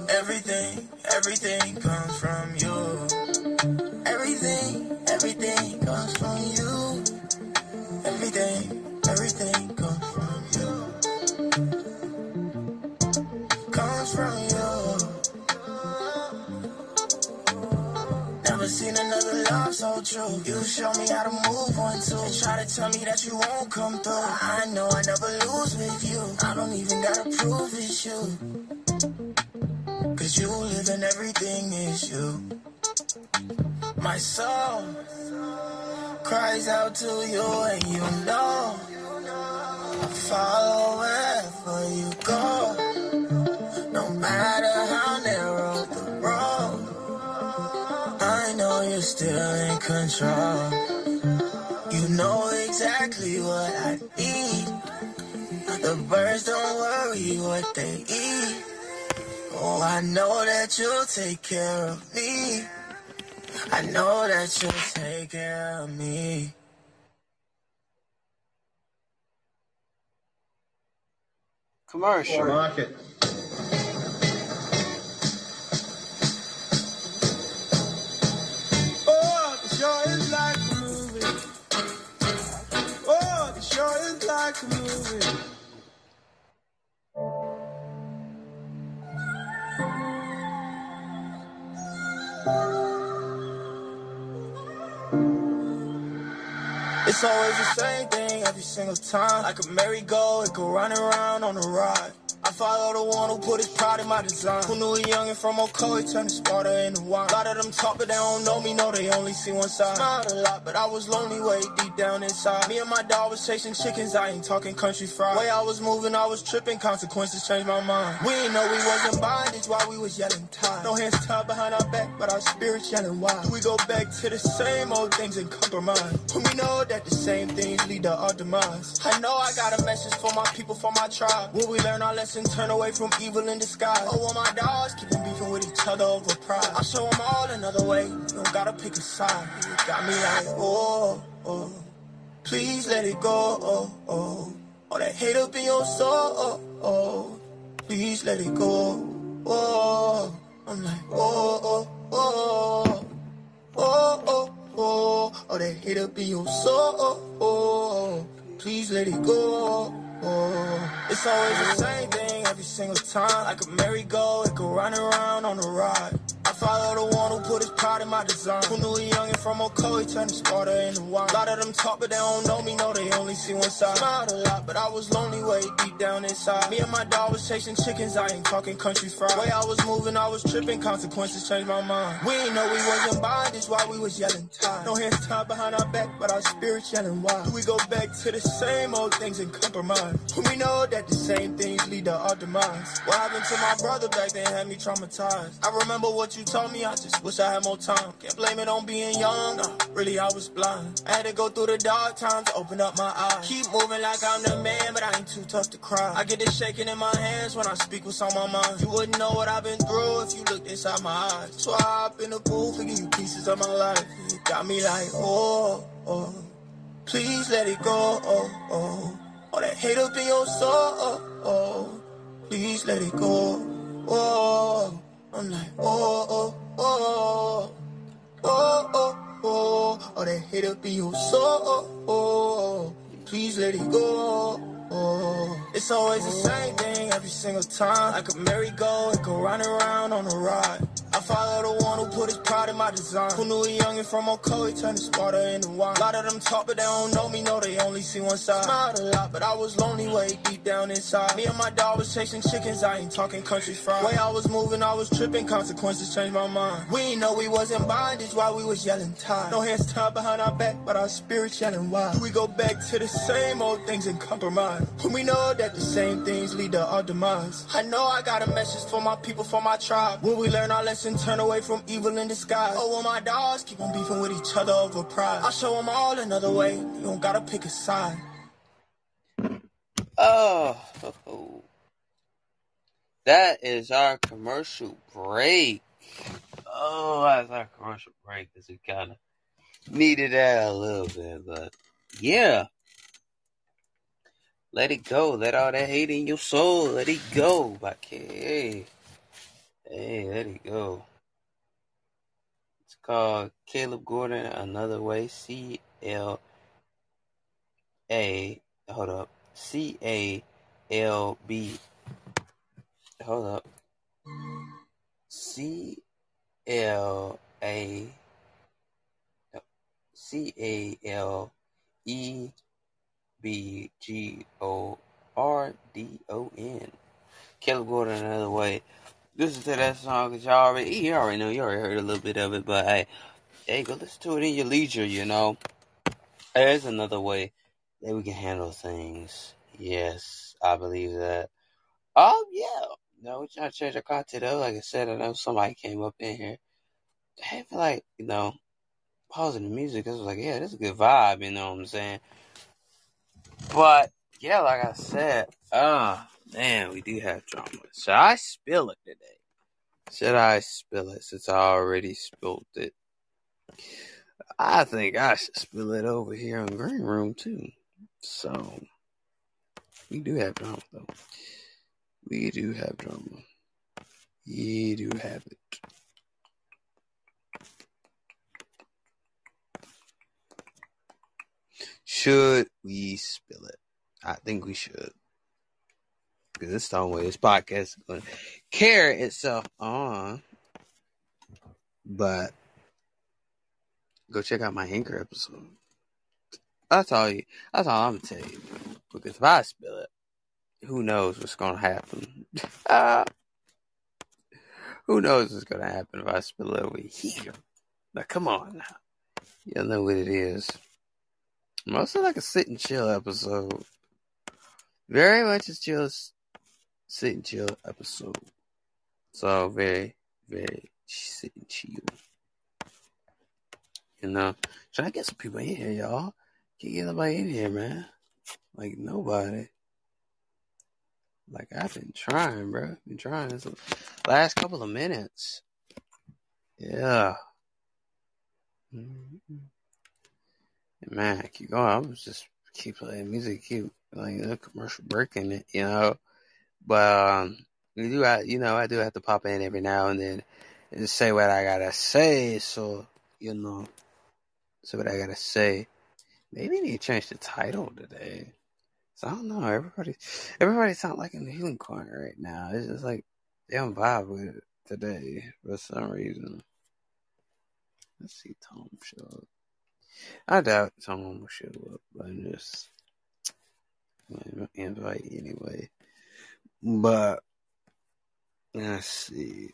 Everything, everything comes from you. So true. You show me how to move two. And try to tell me that you won't come through. I know I never lose with you. I don't even gotta prove it's you. Cause you live and everything is you. My soul cries out to you and you know I follow wherever you go. Still in control. You know exactly what I need. The birds don't worry what they eat. Oh, I know that you'll take care of me. I know that you'll take care of me. Commercial. Market. It's always the same thing every single time. Like a merry-go, it go round and round on the ride. I follow the one who put his pride in my design. Who knew a youngin' from Ocoee turned the smarter into wine. A lot of them talk, but they don't know me, no, they only see one side. Smiled a lot, but I was lonely way deep down inside. Me and my dog was chasing chickens, I ain't talking country fried. Way I was moving, I was tripping, consequences changed my mind. We ain't know we wasn't bondage while we was yelling tied. No hands tied behind our back, but our spirits yelling wild. We go back to the same old things and compromise. When we know that the same things lead to our demise. I know I got a message for my people, for my tribe. Will we learn our lessons lesson, turn away from evil in disguise. Oh, all my dogs keep on beefing with each other over pride. I'll show them all another way. You don't gotta pick a side. You got me like, oh, oh. Please let it go, oh, oh. All that hate up in your soul, oh, oh. Please let it go, oh. I'm like, oh, oh, oh. Oh, oh, oh. All that hate up in your soul, oh, oh. Please let it go. It's always the same thing every single time. Like a merry-go, it go round and round on the ride. Follow the one who put his pride in my design. Who knew a youngin' from Ocoee turned his water into wine. A lot of them talk, but they don't know me, know they only see one side. Smiled a lot, but I was lonely way deep down inside. Me and my dog was chasing chickens, I ain't talking country fried. Way I was moving, I was tripping, consequences changed my mind. We ain't know we wasn't bondage while we was yelling time. No hands tied behind our back, but our spirits yelling wild. Do we go back to the same old things and compromise? We know that the same things lead to our demise. What happened to my brother back then had me traumatized. I remember what you told me, I just wish I had more time. Can't blame it on being young, nah, really I was blind. I had to go through the dark times to open up my eyes. Keep moving like I'm the man, but I ain't too tough to cry. I get this shaking in my hands when I speak what's on my mind. You wouldn't know what I've been through if you looked inside my eyes. So I hop in the booth and you pieces of my life. Got me like, oh, oh. Please let it go, oh, oh. All that hate up in your soul, oh, oh. Please let it go, oh. I'm like, oh, oh, oh. Oh, oh, oh. All that hate up in your soul, oh, oh. Please let it go, oh. It's always the same thing every single time. Like a merry-go, it go round and round on a ride. I follow the one who put his pride in my design. Who knew a youngin' from Ocoee turned his water into wine. A lot of them talk, but they don't know me, know they only see one side. Smiled a lot, but I was lonely way deep down inside. Me and my dog was chasing chickens, I ain't talking country fried. Way I was moving, I was tripping, consequences changed my mind. We know we wasn't bondage while we was yelling tied. No hands tied behind our back, but our spirits yelling wild. Do we go back to the same old things and compromise? When we know that the same things lead to our demise. I know I got a message for my people, for my tribe. Will we learn our lesson, turn away from evil in disguise? Oh, well, my dogs keep on beefing with each other over pride. I'll show them all another way. You don't gotta pick a side. Oh, that is our commercial break. Oh, that's our commercial break because we kind of needed that a little bit, but yeah. Let it go. Let all that hate in your soul. Let it go. By K. Hey, let it go. It's called Caleb Gordon Another Way. C L A. Hold up. C A L B. Hold up. C L A. C A L E B G O R D O N. Caleb Gordon another way. Listen to that song because y'all already you already know you already heard a little bit of it, but hey, hey, go listen to it in your leisure. You know, there's another way that we can handle things. Yes, I believe that. Oh yeah, no, we're trying to change our content though. Like I said, I know somebody came up in here. I feel like you know, pausing the music. I was like, yeah, this is a good vibe. You know what I'm saying? But yeah, like I said, uh, man, we do have drama. Should I spill it today? Should I spill it since I already spilled it? I think I should spill it over here in Green Room too. So we do have drama though. We do have drama. We do have it. Should we spill it? I think we should. Because the way this podcast is going to carry itself on. But go check out my Anchor episode. That's all you. That's all I'm gonna tell you. Because if I spill it, who knows what's gonna happen? (laughs) who knows what's gonna happen if I spill it over here? Now, come on now. Y'all know what it is. Mostly like a sit and chill episode. Very much a chill, sit and chill episode. So very, very sit and chill. You know, try to get some people in here, y'all. Can't get nobody in here, man. Like nobody. Like I've been trying, bro. Been trying this last couple of minutes. Yeah. Mm-hmm. Man, keep going. I'm just keep playing music, keep like a commercial break in it, you know. But um, you do, I, you know, I do have to pop in every now and then and say what I gotta say. So you know, say what I gotta say. Maybe need to change the title today. So I don't know. Everybody, everybody sound like in the healing corner right now. It's just like they don't vibe with it today for some reason. Let's see Tom show up. I doubt Tom will show up. but I'm just invite anyway. But let's see.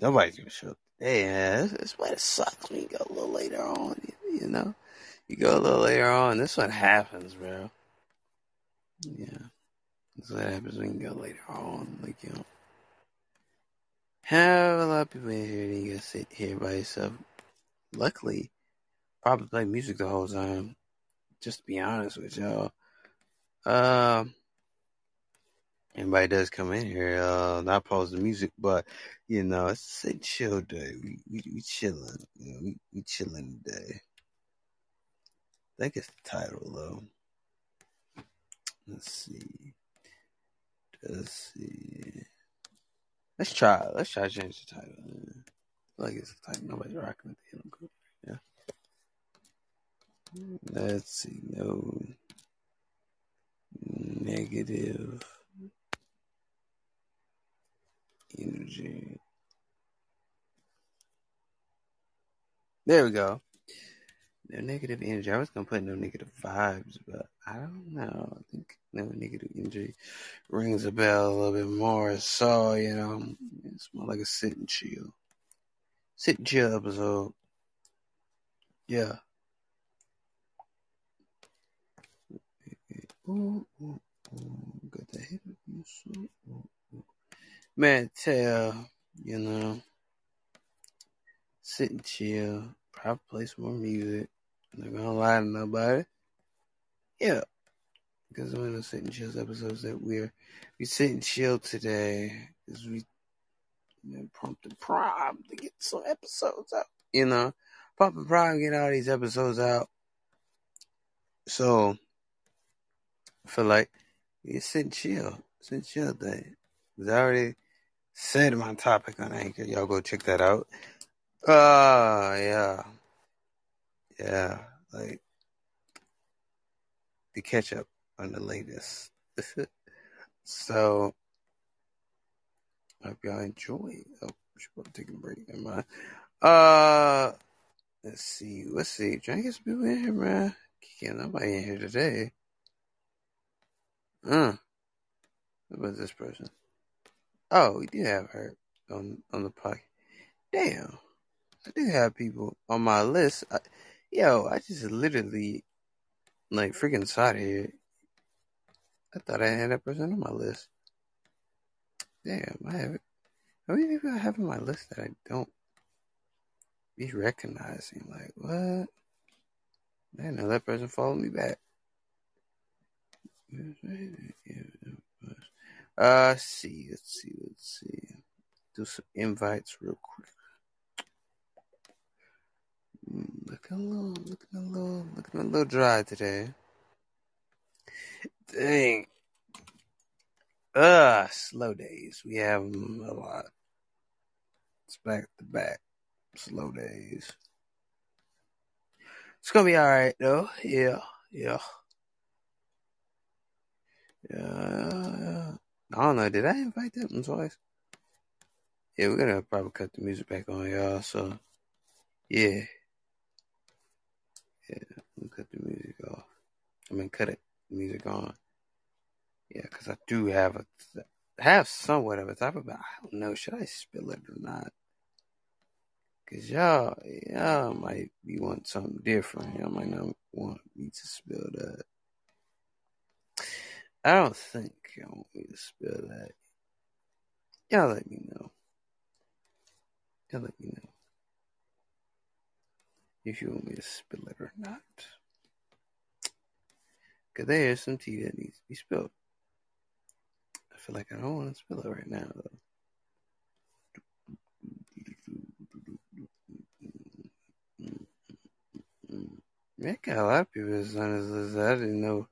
Nobody's gonna show up. Hey, yeah, that's why it sucks when you go a little later on. You know, you go a little later on. This one happens, bro. Yeah, that's what happens when you go later on. Like you know, have a lot of people in here. And you gotta sit here by yourself. Luckily, probably play music the whole time. Just to be honest with y'all. Um. Anybody does come in here, uh, not pause the music, but you know, it's a chill day. We we, we chilling, you know, we, we chilling today. I think it's the title though. Let's see. Let's see. Let's try. Let's try change the title. Like it's the title. Nobody's rocking Healing Yeah. Let's see. No negative energy. There we go. No negative energy. I was gonna put no negative vibes, but I don't know. I think no negative energy rings a bell a little bit more. So you know, it's more like a sit and chill, sit and chill episode. Yeah. Ooh, ooh, ooh. Got the hit of you. Man, tell you know, sit chill. Probably play some more music. I'm not gonna lie to nobody. Yeah, because one of the sit and chill episodes that we're we sit and chill today because we you know, prompted Prime to get some episodes out. You know, prompted Prime get all these episodes out. So I feel like it's sit and chill, sit and chill day. Cause I already said my topic on Anchor. Y'all go check that out. Uh yeah. Yeah. Like the catch up on the latest. (laughs) so I hope y'all enjoy. Oh, should probably take a break. Never mind. Uh let's see. Let's see. Trying to get some people in here, man. Can't nobody in here today. Uh. What about this person? Oh, we do have her on on the podcast. Damn, I do have people on my list. I, yo, I just literally like freaking side here. I thought I had that person on my list. Damn, I have it. How many people I have on my list that I don't be recognizing? Like what? I know that person followed me back. Uh, see, let's see, let's see. Do some invites real quick. Mm, Looking a little, looking a little, looking a little dry today. Dang. Uh, slow days. We have a lot. It's back to back. Slow days. It's gonna be alright though. Yeah, yeah. Yeah. I don't know. Did I invite that one twice? Yeah, we're gonna probably cut the music back on, y'all. So, yeah, yeah, we cut the music off. I mean, cut it music on. Yeah, because I do have a have somewhat of a topic, but I don't know. Should I spill it or not? Cause y'all, y'all might be want something different. Y'all might not want me to spill that. I don't think y'all want me to spill that. Y'all let me know. Y'all let me know if you want me to spill it or not. Cause there is some tea that needs to be spilled. I feel like I don't want to spill it right now though. Man, got a lot of people on this list. I didn't know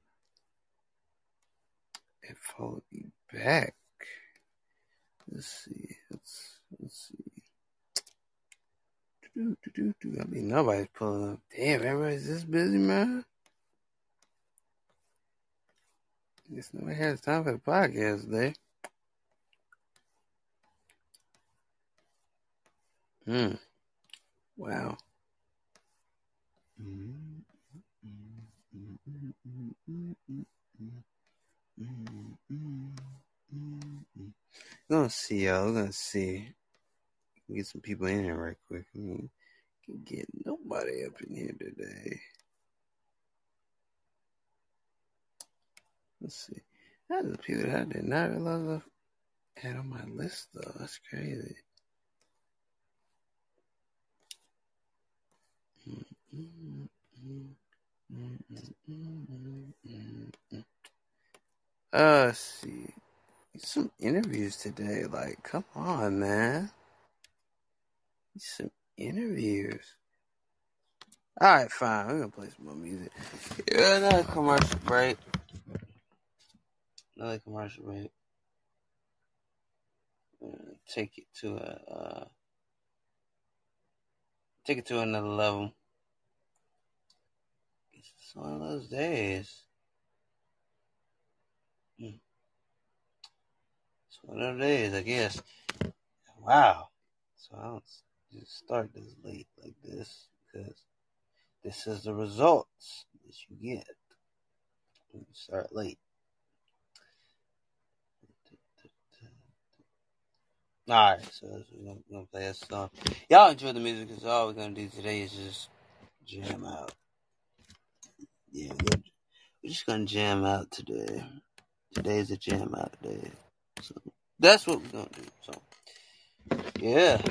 it followed me back. Let's see. Let's let's see. Do, do, do. I mean, nobody's pulling up. Damn, everybody's this busy, man. Guess nobody has time for the podcast today. Hmm. Wow. We're gonna see, y'all. Gonna see. Get some people in here right quick. I mean, can get nobody up in here today. Let's see. That's the people that I did not realize I had on my list, though. That's crazy. Uh, let's see. Some interviews today. Like, come on, man. Some interviews. Alright, fine. We're gonna play some more music. Yeah, another commercial break. Another commercial break. Uh, take it to a uh, take it to another level. It's one of those days. Hmm. It's of those days, I guess. Wow. So I don't just start this late like this because this is the results that you get when you start late. Alright, so we're gonna, play a song. Y'all enjoy the music because all we're gonna do today is just jam out. Yeah, we're we're just gonna jam out today. Today's a jam out day. So that's what we're gonna do. So yeah.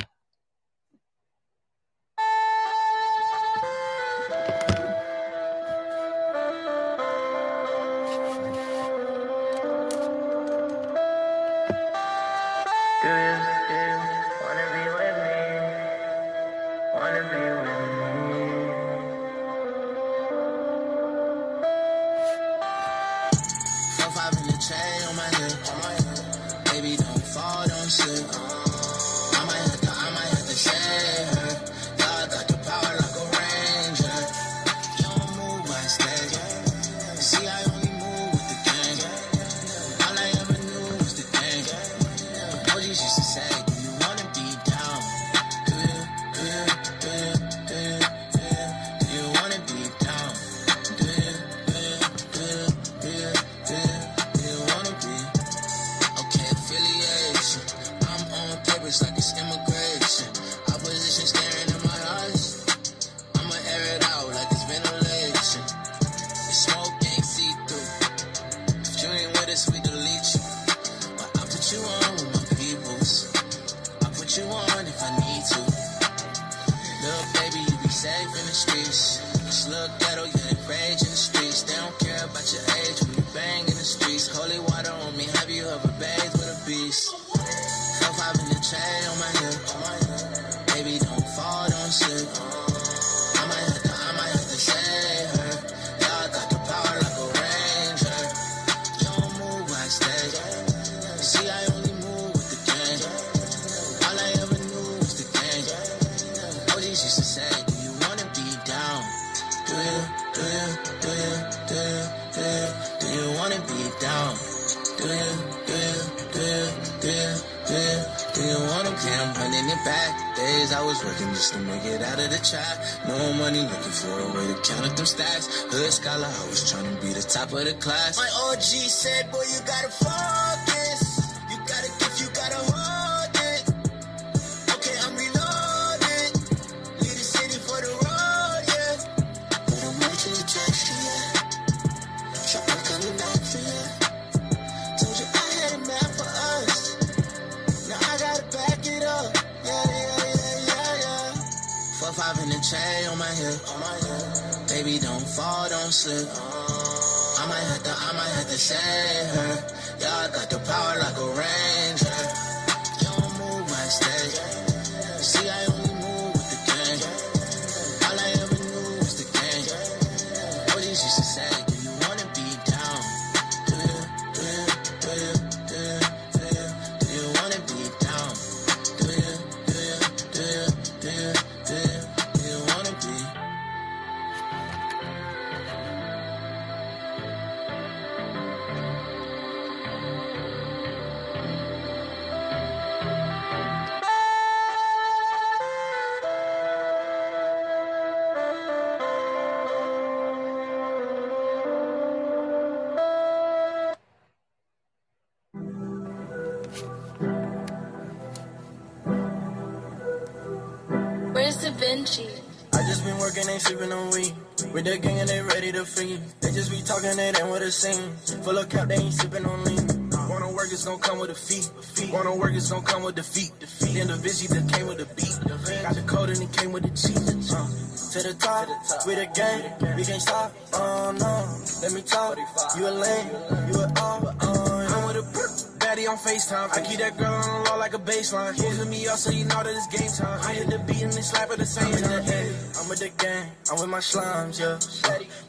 Scholar, I was trying to be the top of the class. My OG said, Boy, you gotta sleeping on week. With the gang and they ready to feed. They just be talking, it ain't what it seems. Full of cap, they ain't sipping on lean. Wanna work, it's gonna come with a feet. Wanna work, it's gonna come with defeat. Defeat. Then the Vinci that came with the beat. Got the code and it came with the cheat. Uh, to the top, with the gang, we can't stop. Oh no, let me talk. You a lame, you a all. Uh, I'm with a perk. Baddie on FaceTime. I keep that girl on the low like a baseline. Holding me up so you know that it's game time. I hit the beat and they slap at the same time. I'm with the gang, I'm with my slimes, yeah.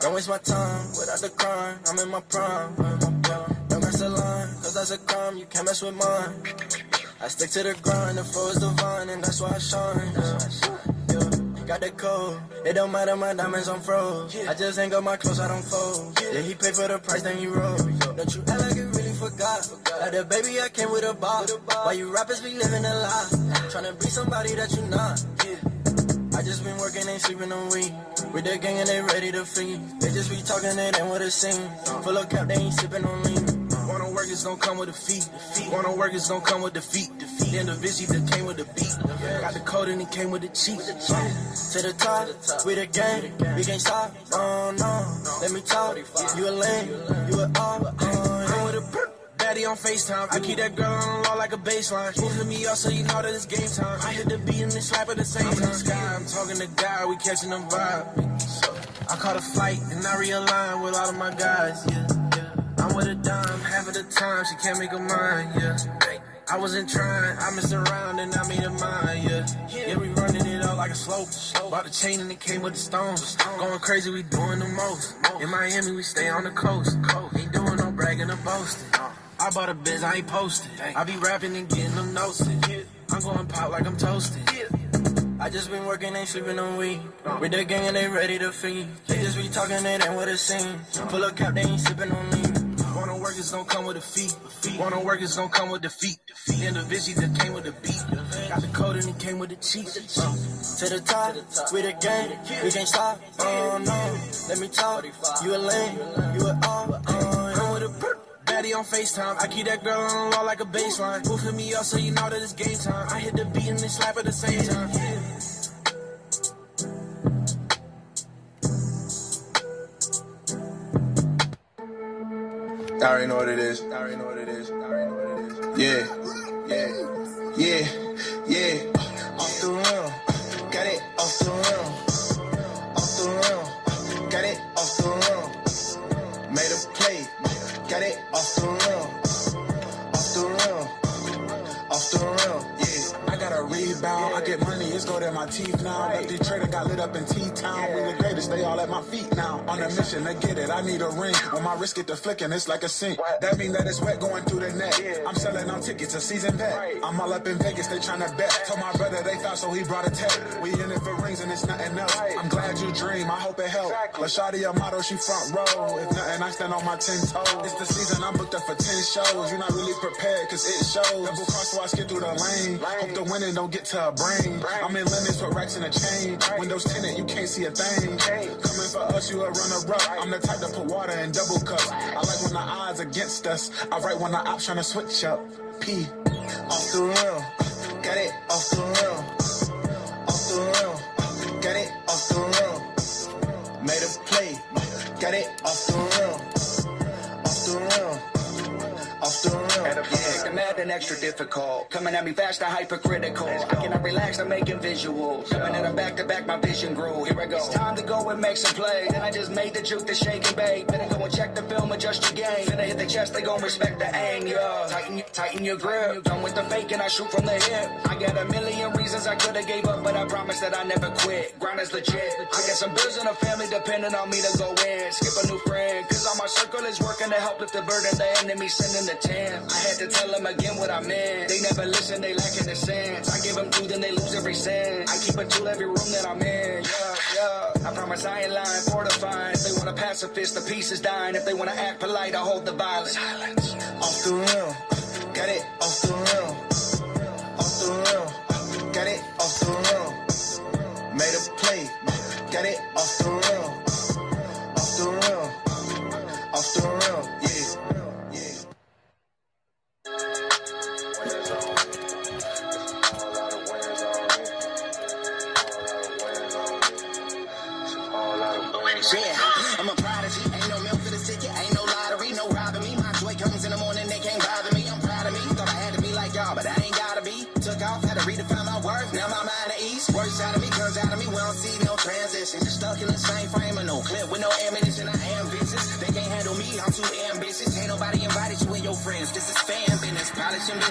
Don't waste my time without the crime. I'm in my prime. Don't cross the line, cause that's a crime. You can't mess with mine. I stick to the grind, the flow is divine, and that's why I shine. Yeah. Got the code, it don't matter, my diamonds on froze. I just ain't got my clothes, I don't fold. Yeah, he paid for the price, then he rose. Don't you act like you really forgot. Like the baby, I came with a box. Why you rappers be living a lie? Tryna be somebody that you not. I just been working, ain't sleeping on week. With the gang and they ready to free. They just be talking, it ain't what it seems. Full of cap, they ain't sipping on lean. Wanna work, it's gonna come with a feet. Wanna work, it's gonna come with defeat. Defeat. Then the Vinci that came with the beat. Got the code and it came with the cheat. Uh, to the top, with the gang, we can't stop. Oh no, no. let me talk. You a lame, you a all. Uh, with a perk. Daddy on FaceTime. I keep that girl on the low like a baseline. Moving me up so you know that it's game time. I hit the beat and they slap at the same time. Sky, I'm talking to God, we catching them vibe. I caught a flight and I realign with all of my guys, yeah. yeah. I'm with a dime, half of the time she can't make a mind, yeah. I wasn't trying, I messed around and I made a mind, yeah. Yeah, we running it up like a slope. Bought the chain and it came with the stones. Going crazy, we doing the most. In Miami, we stay on the coast. Ain't doing no bragging or boasting. I bought a biz, I ain't posted. I be rapping and getting them notes. I'm going pop like I'm toasted. I just been working, ain't sleeping on weed. With the gang and they ready to feed. They just be talking, it ain't what it seems. Full of cap, they ain't sipping on lean. Wanna work, it's gonna come with a feet. Wanna work, it's gonna come with defeat. Defeat. Then the Vinci that came with the beat. Got the code and it came with the cheat. Uh, to the top, with the gang, we can't stop. Oh no, let me talk. You a lame, you a all. Uh, Daddy on FaceTime. I keep that girl on the low like a baseline. Moving me up so you know that it's game time. I hit the beat and they slap at the same time. I already know what it is. I already know what it is. I already know what it is. Yeah, yeah, yeah, yeah. Off the rim, got it off the rim. Off the rim, got it off the rim. Made a play, got it off the rim. Off the rim, off the rim. I get money, it's go in my teeth now. But Detroit done got lit up in T-Town. We the greatest, they all at my feet now. On a mission to get it, I need a ring. When my wrist get to flicking, it's like a sink. That mean that it's wet going through the net. I'm selling on tickets, a season bet. I'm all up in Vegas, they tryna bet. Told my brother they found, so he brought a tech. We in it for rings and it's nothing else. I'm glad you dream, I hope it help. Lashadi Amato, she front row. If nothing, I stand on my ten toes. It's the season, I'm booked up for ten shows. You're not really prepared, cause it shows. Double cross, so I skip through the lane. Hope the winning don't get to a brain. I'm in limits with racks and a chain. Windows tinted, you can't see a thing. Coming for us, you a runner up. I'm the type to put water in double cups. I like when the odds against us. I write when the ops to switch up. P. Off the rim. Got it off the rim. Extra difficult. Coming at me fast and hypercritical. I cannot relax, I'm making visuals. Coming at them back to back, my vision grew. Here I go. It's time to go and make some plays. Then I just made the juke, the shake and bake. Better go and check the film, adjust your game. Finna hit the chest, they gon' respect the aim, yeah. Tighten, tighten your grip. Done with the fake and I shoot from the hip. I got a million reasons I could've gave up, but I promise that I never quit. Grind is legit. I got some bills and a family depending on me to go in. Skip a new friend, cause all my circle is working to help lift the burden. The enemy sending the 10. I had to tell them again what I meant. They never listen, they lacking the sense. I give them two, then they lose every cent. I keep a tool every room that I'm in. Yeah, yeah. I promise I ain't lying, fortified. If they want a pacifist, the peace is dying. If they want to act polite, I hold the violence. Silence. Off the rim, got it off the rim, off the rim, got it off the rim. Made a play, got it off the rim,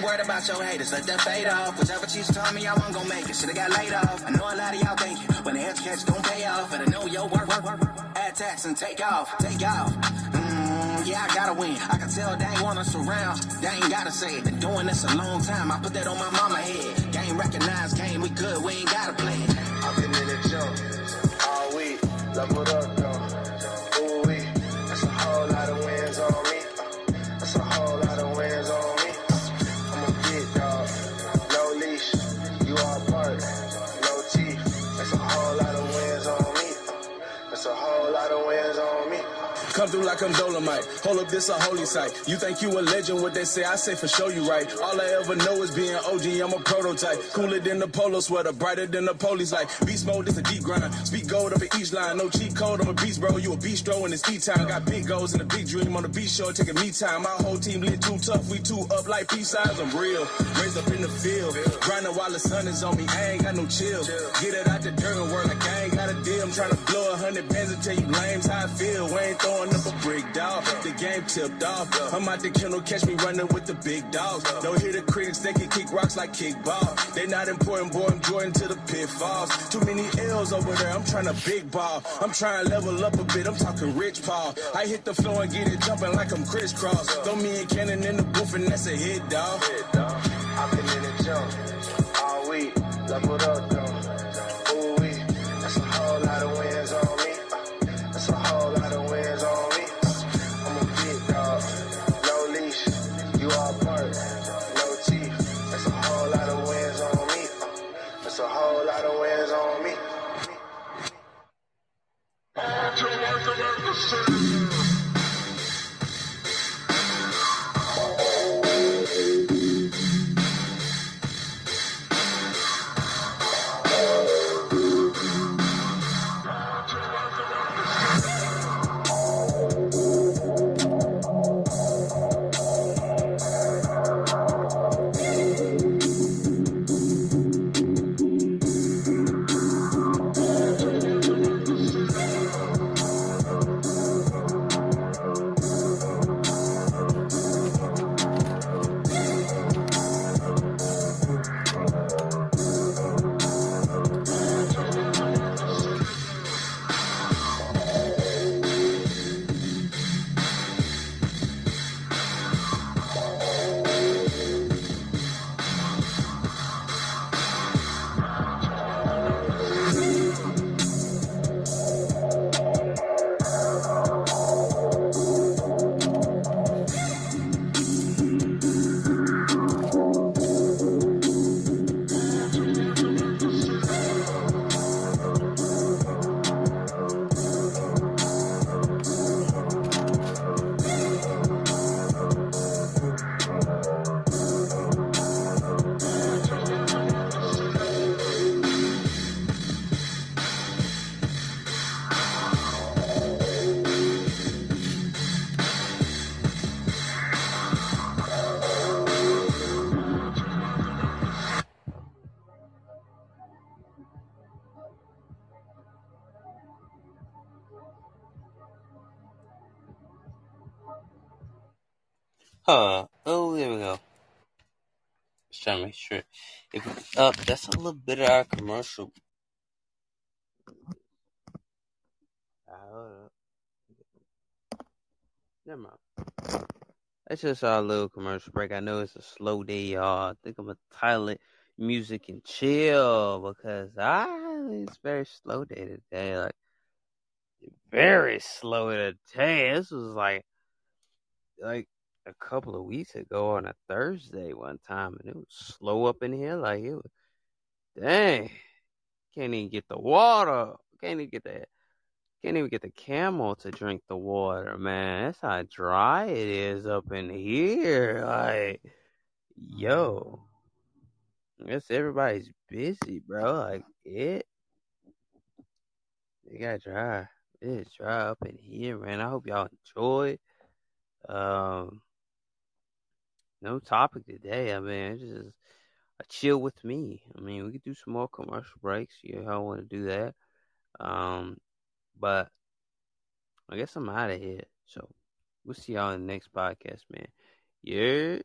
worried about your haters. Let them fade off. Whichever cheese told me I wasn't gonna make it. Should've got laid off. I know a lot of y'all thinking when the catch don't pay off. But I know your work, work, work. Add tax and take off. Take off. Mm, yeah, I gotta win. I can tell they ain't want us around. They ain't gotta say it. Been doing this a long time. I put that on my mama head. Game recognized, game we good. We ain't gotta play it. I've been in the jump all week, leveled up though. Ooh wee, that's a whole lot of wins on me. That's a whole lot Come through like I'm Dolomite. Hold up, this a holy site. You think you a legend, what they say, I say for sure you right. All I ever know is being OG, I'm a prototype. Cooler than the polo sweater, brighter than the police light. Beast mode is a deep grind. Speak gold over each line. No cheat code, I'm a beast, bro. You a bistro and it's E-time. Got big goals and a big dream on the beach show, taking me time. My whole team lit too tough, we too up like peace signs. I'm real. Raised up in the field. Grinding while the sun is on me, I ain't got no chill. Get it out the dirt and work like I ain't got a deal. I'm trying to blow a hundred bands and tell you lames how I feel. We ain't throwing up a brick, dog. The game tipped off. I'm out the kennel, catch me running with the big dogs. Don't hear the critics, they can kick rocks like kickball. They not important, boy, I'm Jordan to the pitfalls. Too many L's over there, I'm trying to big ball. I'm trying to level up a bit, I'm talking rich Paul. I hit the floor and get it jumping like I'm crisscross. Throw me and Cannon in the booth and that's a hit, dog. I've been in the jump all week, leveled up though. Ah, hold. Never mind. That's just our little commercial break. I know it's a slow day, y'all. I think I'm gonna title it music and chill because I it's very slow day today. Like very slow today. This was like like a couple of weeks ago on a Thursday one time, and it was slow up in here. Like it was, dang, can't even get the water. Can't even get the can't even get the camel to drink the water, man. That's how dry it is up in here. Like, yo, guess everybody's busy, bro. Like it, it got dry. It's dry up in here, man. I hope y'all enjoy. Um, no topic today. I mean, it's just chill with me. I mean, we could do some more commercial breaks. You I want to do that. Um, but I guess I'm out of here. So we'll see y'all in the next podcast, man. Yeah.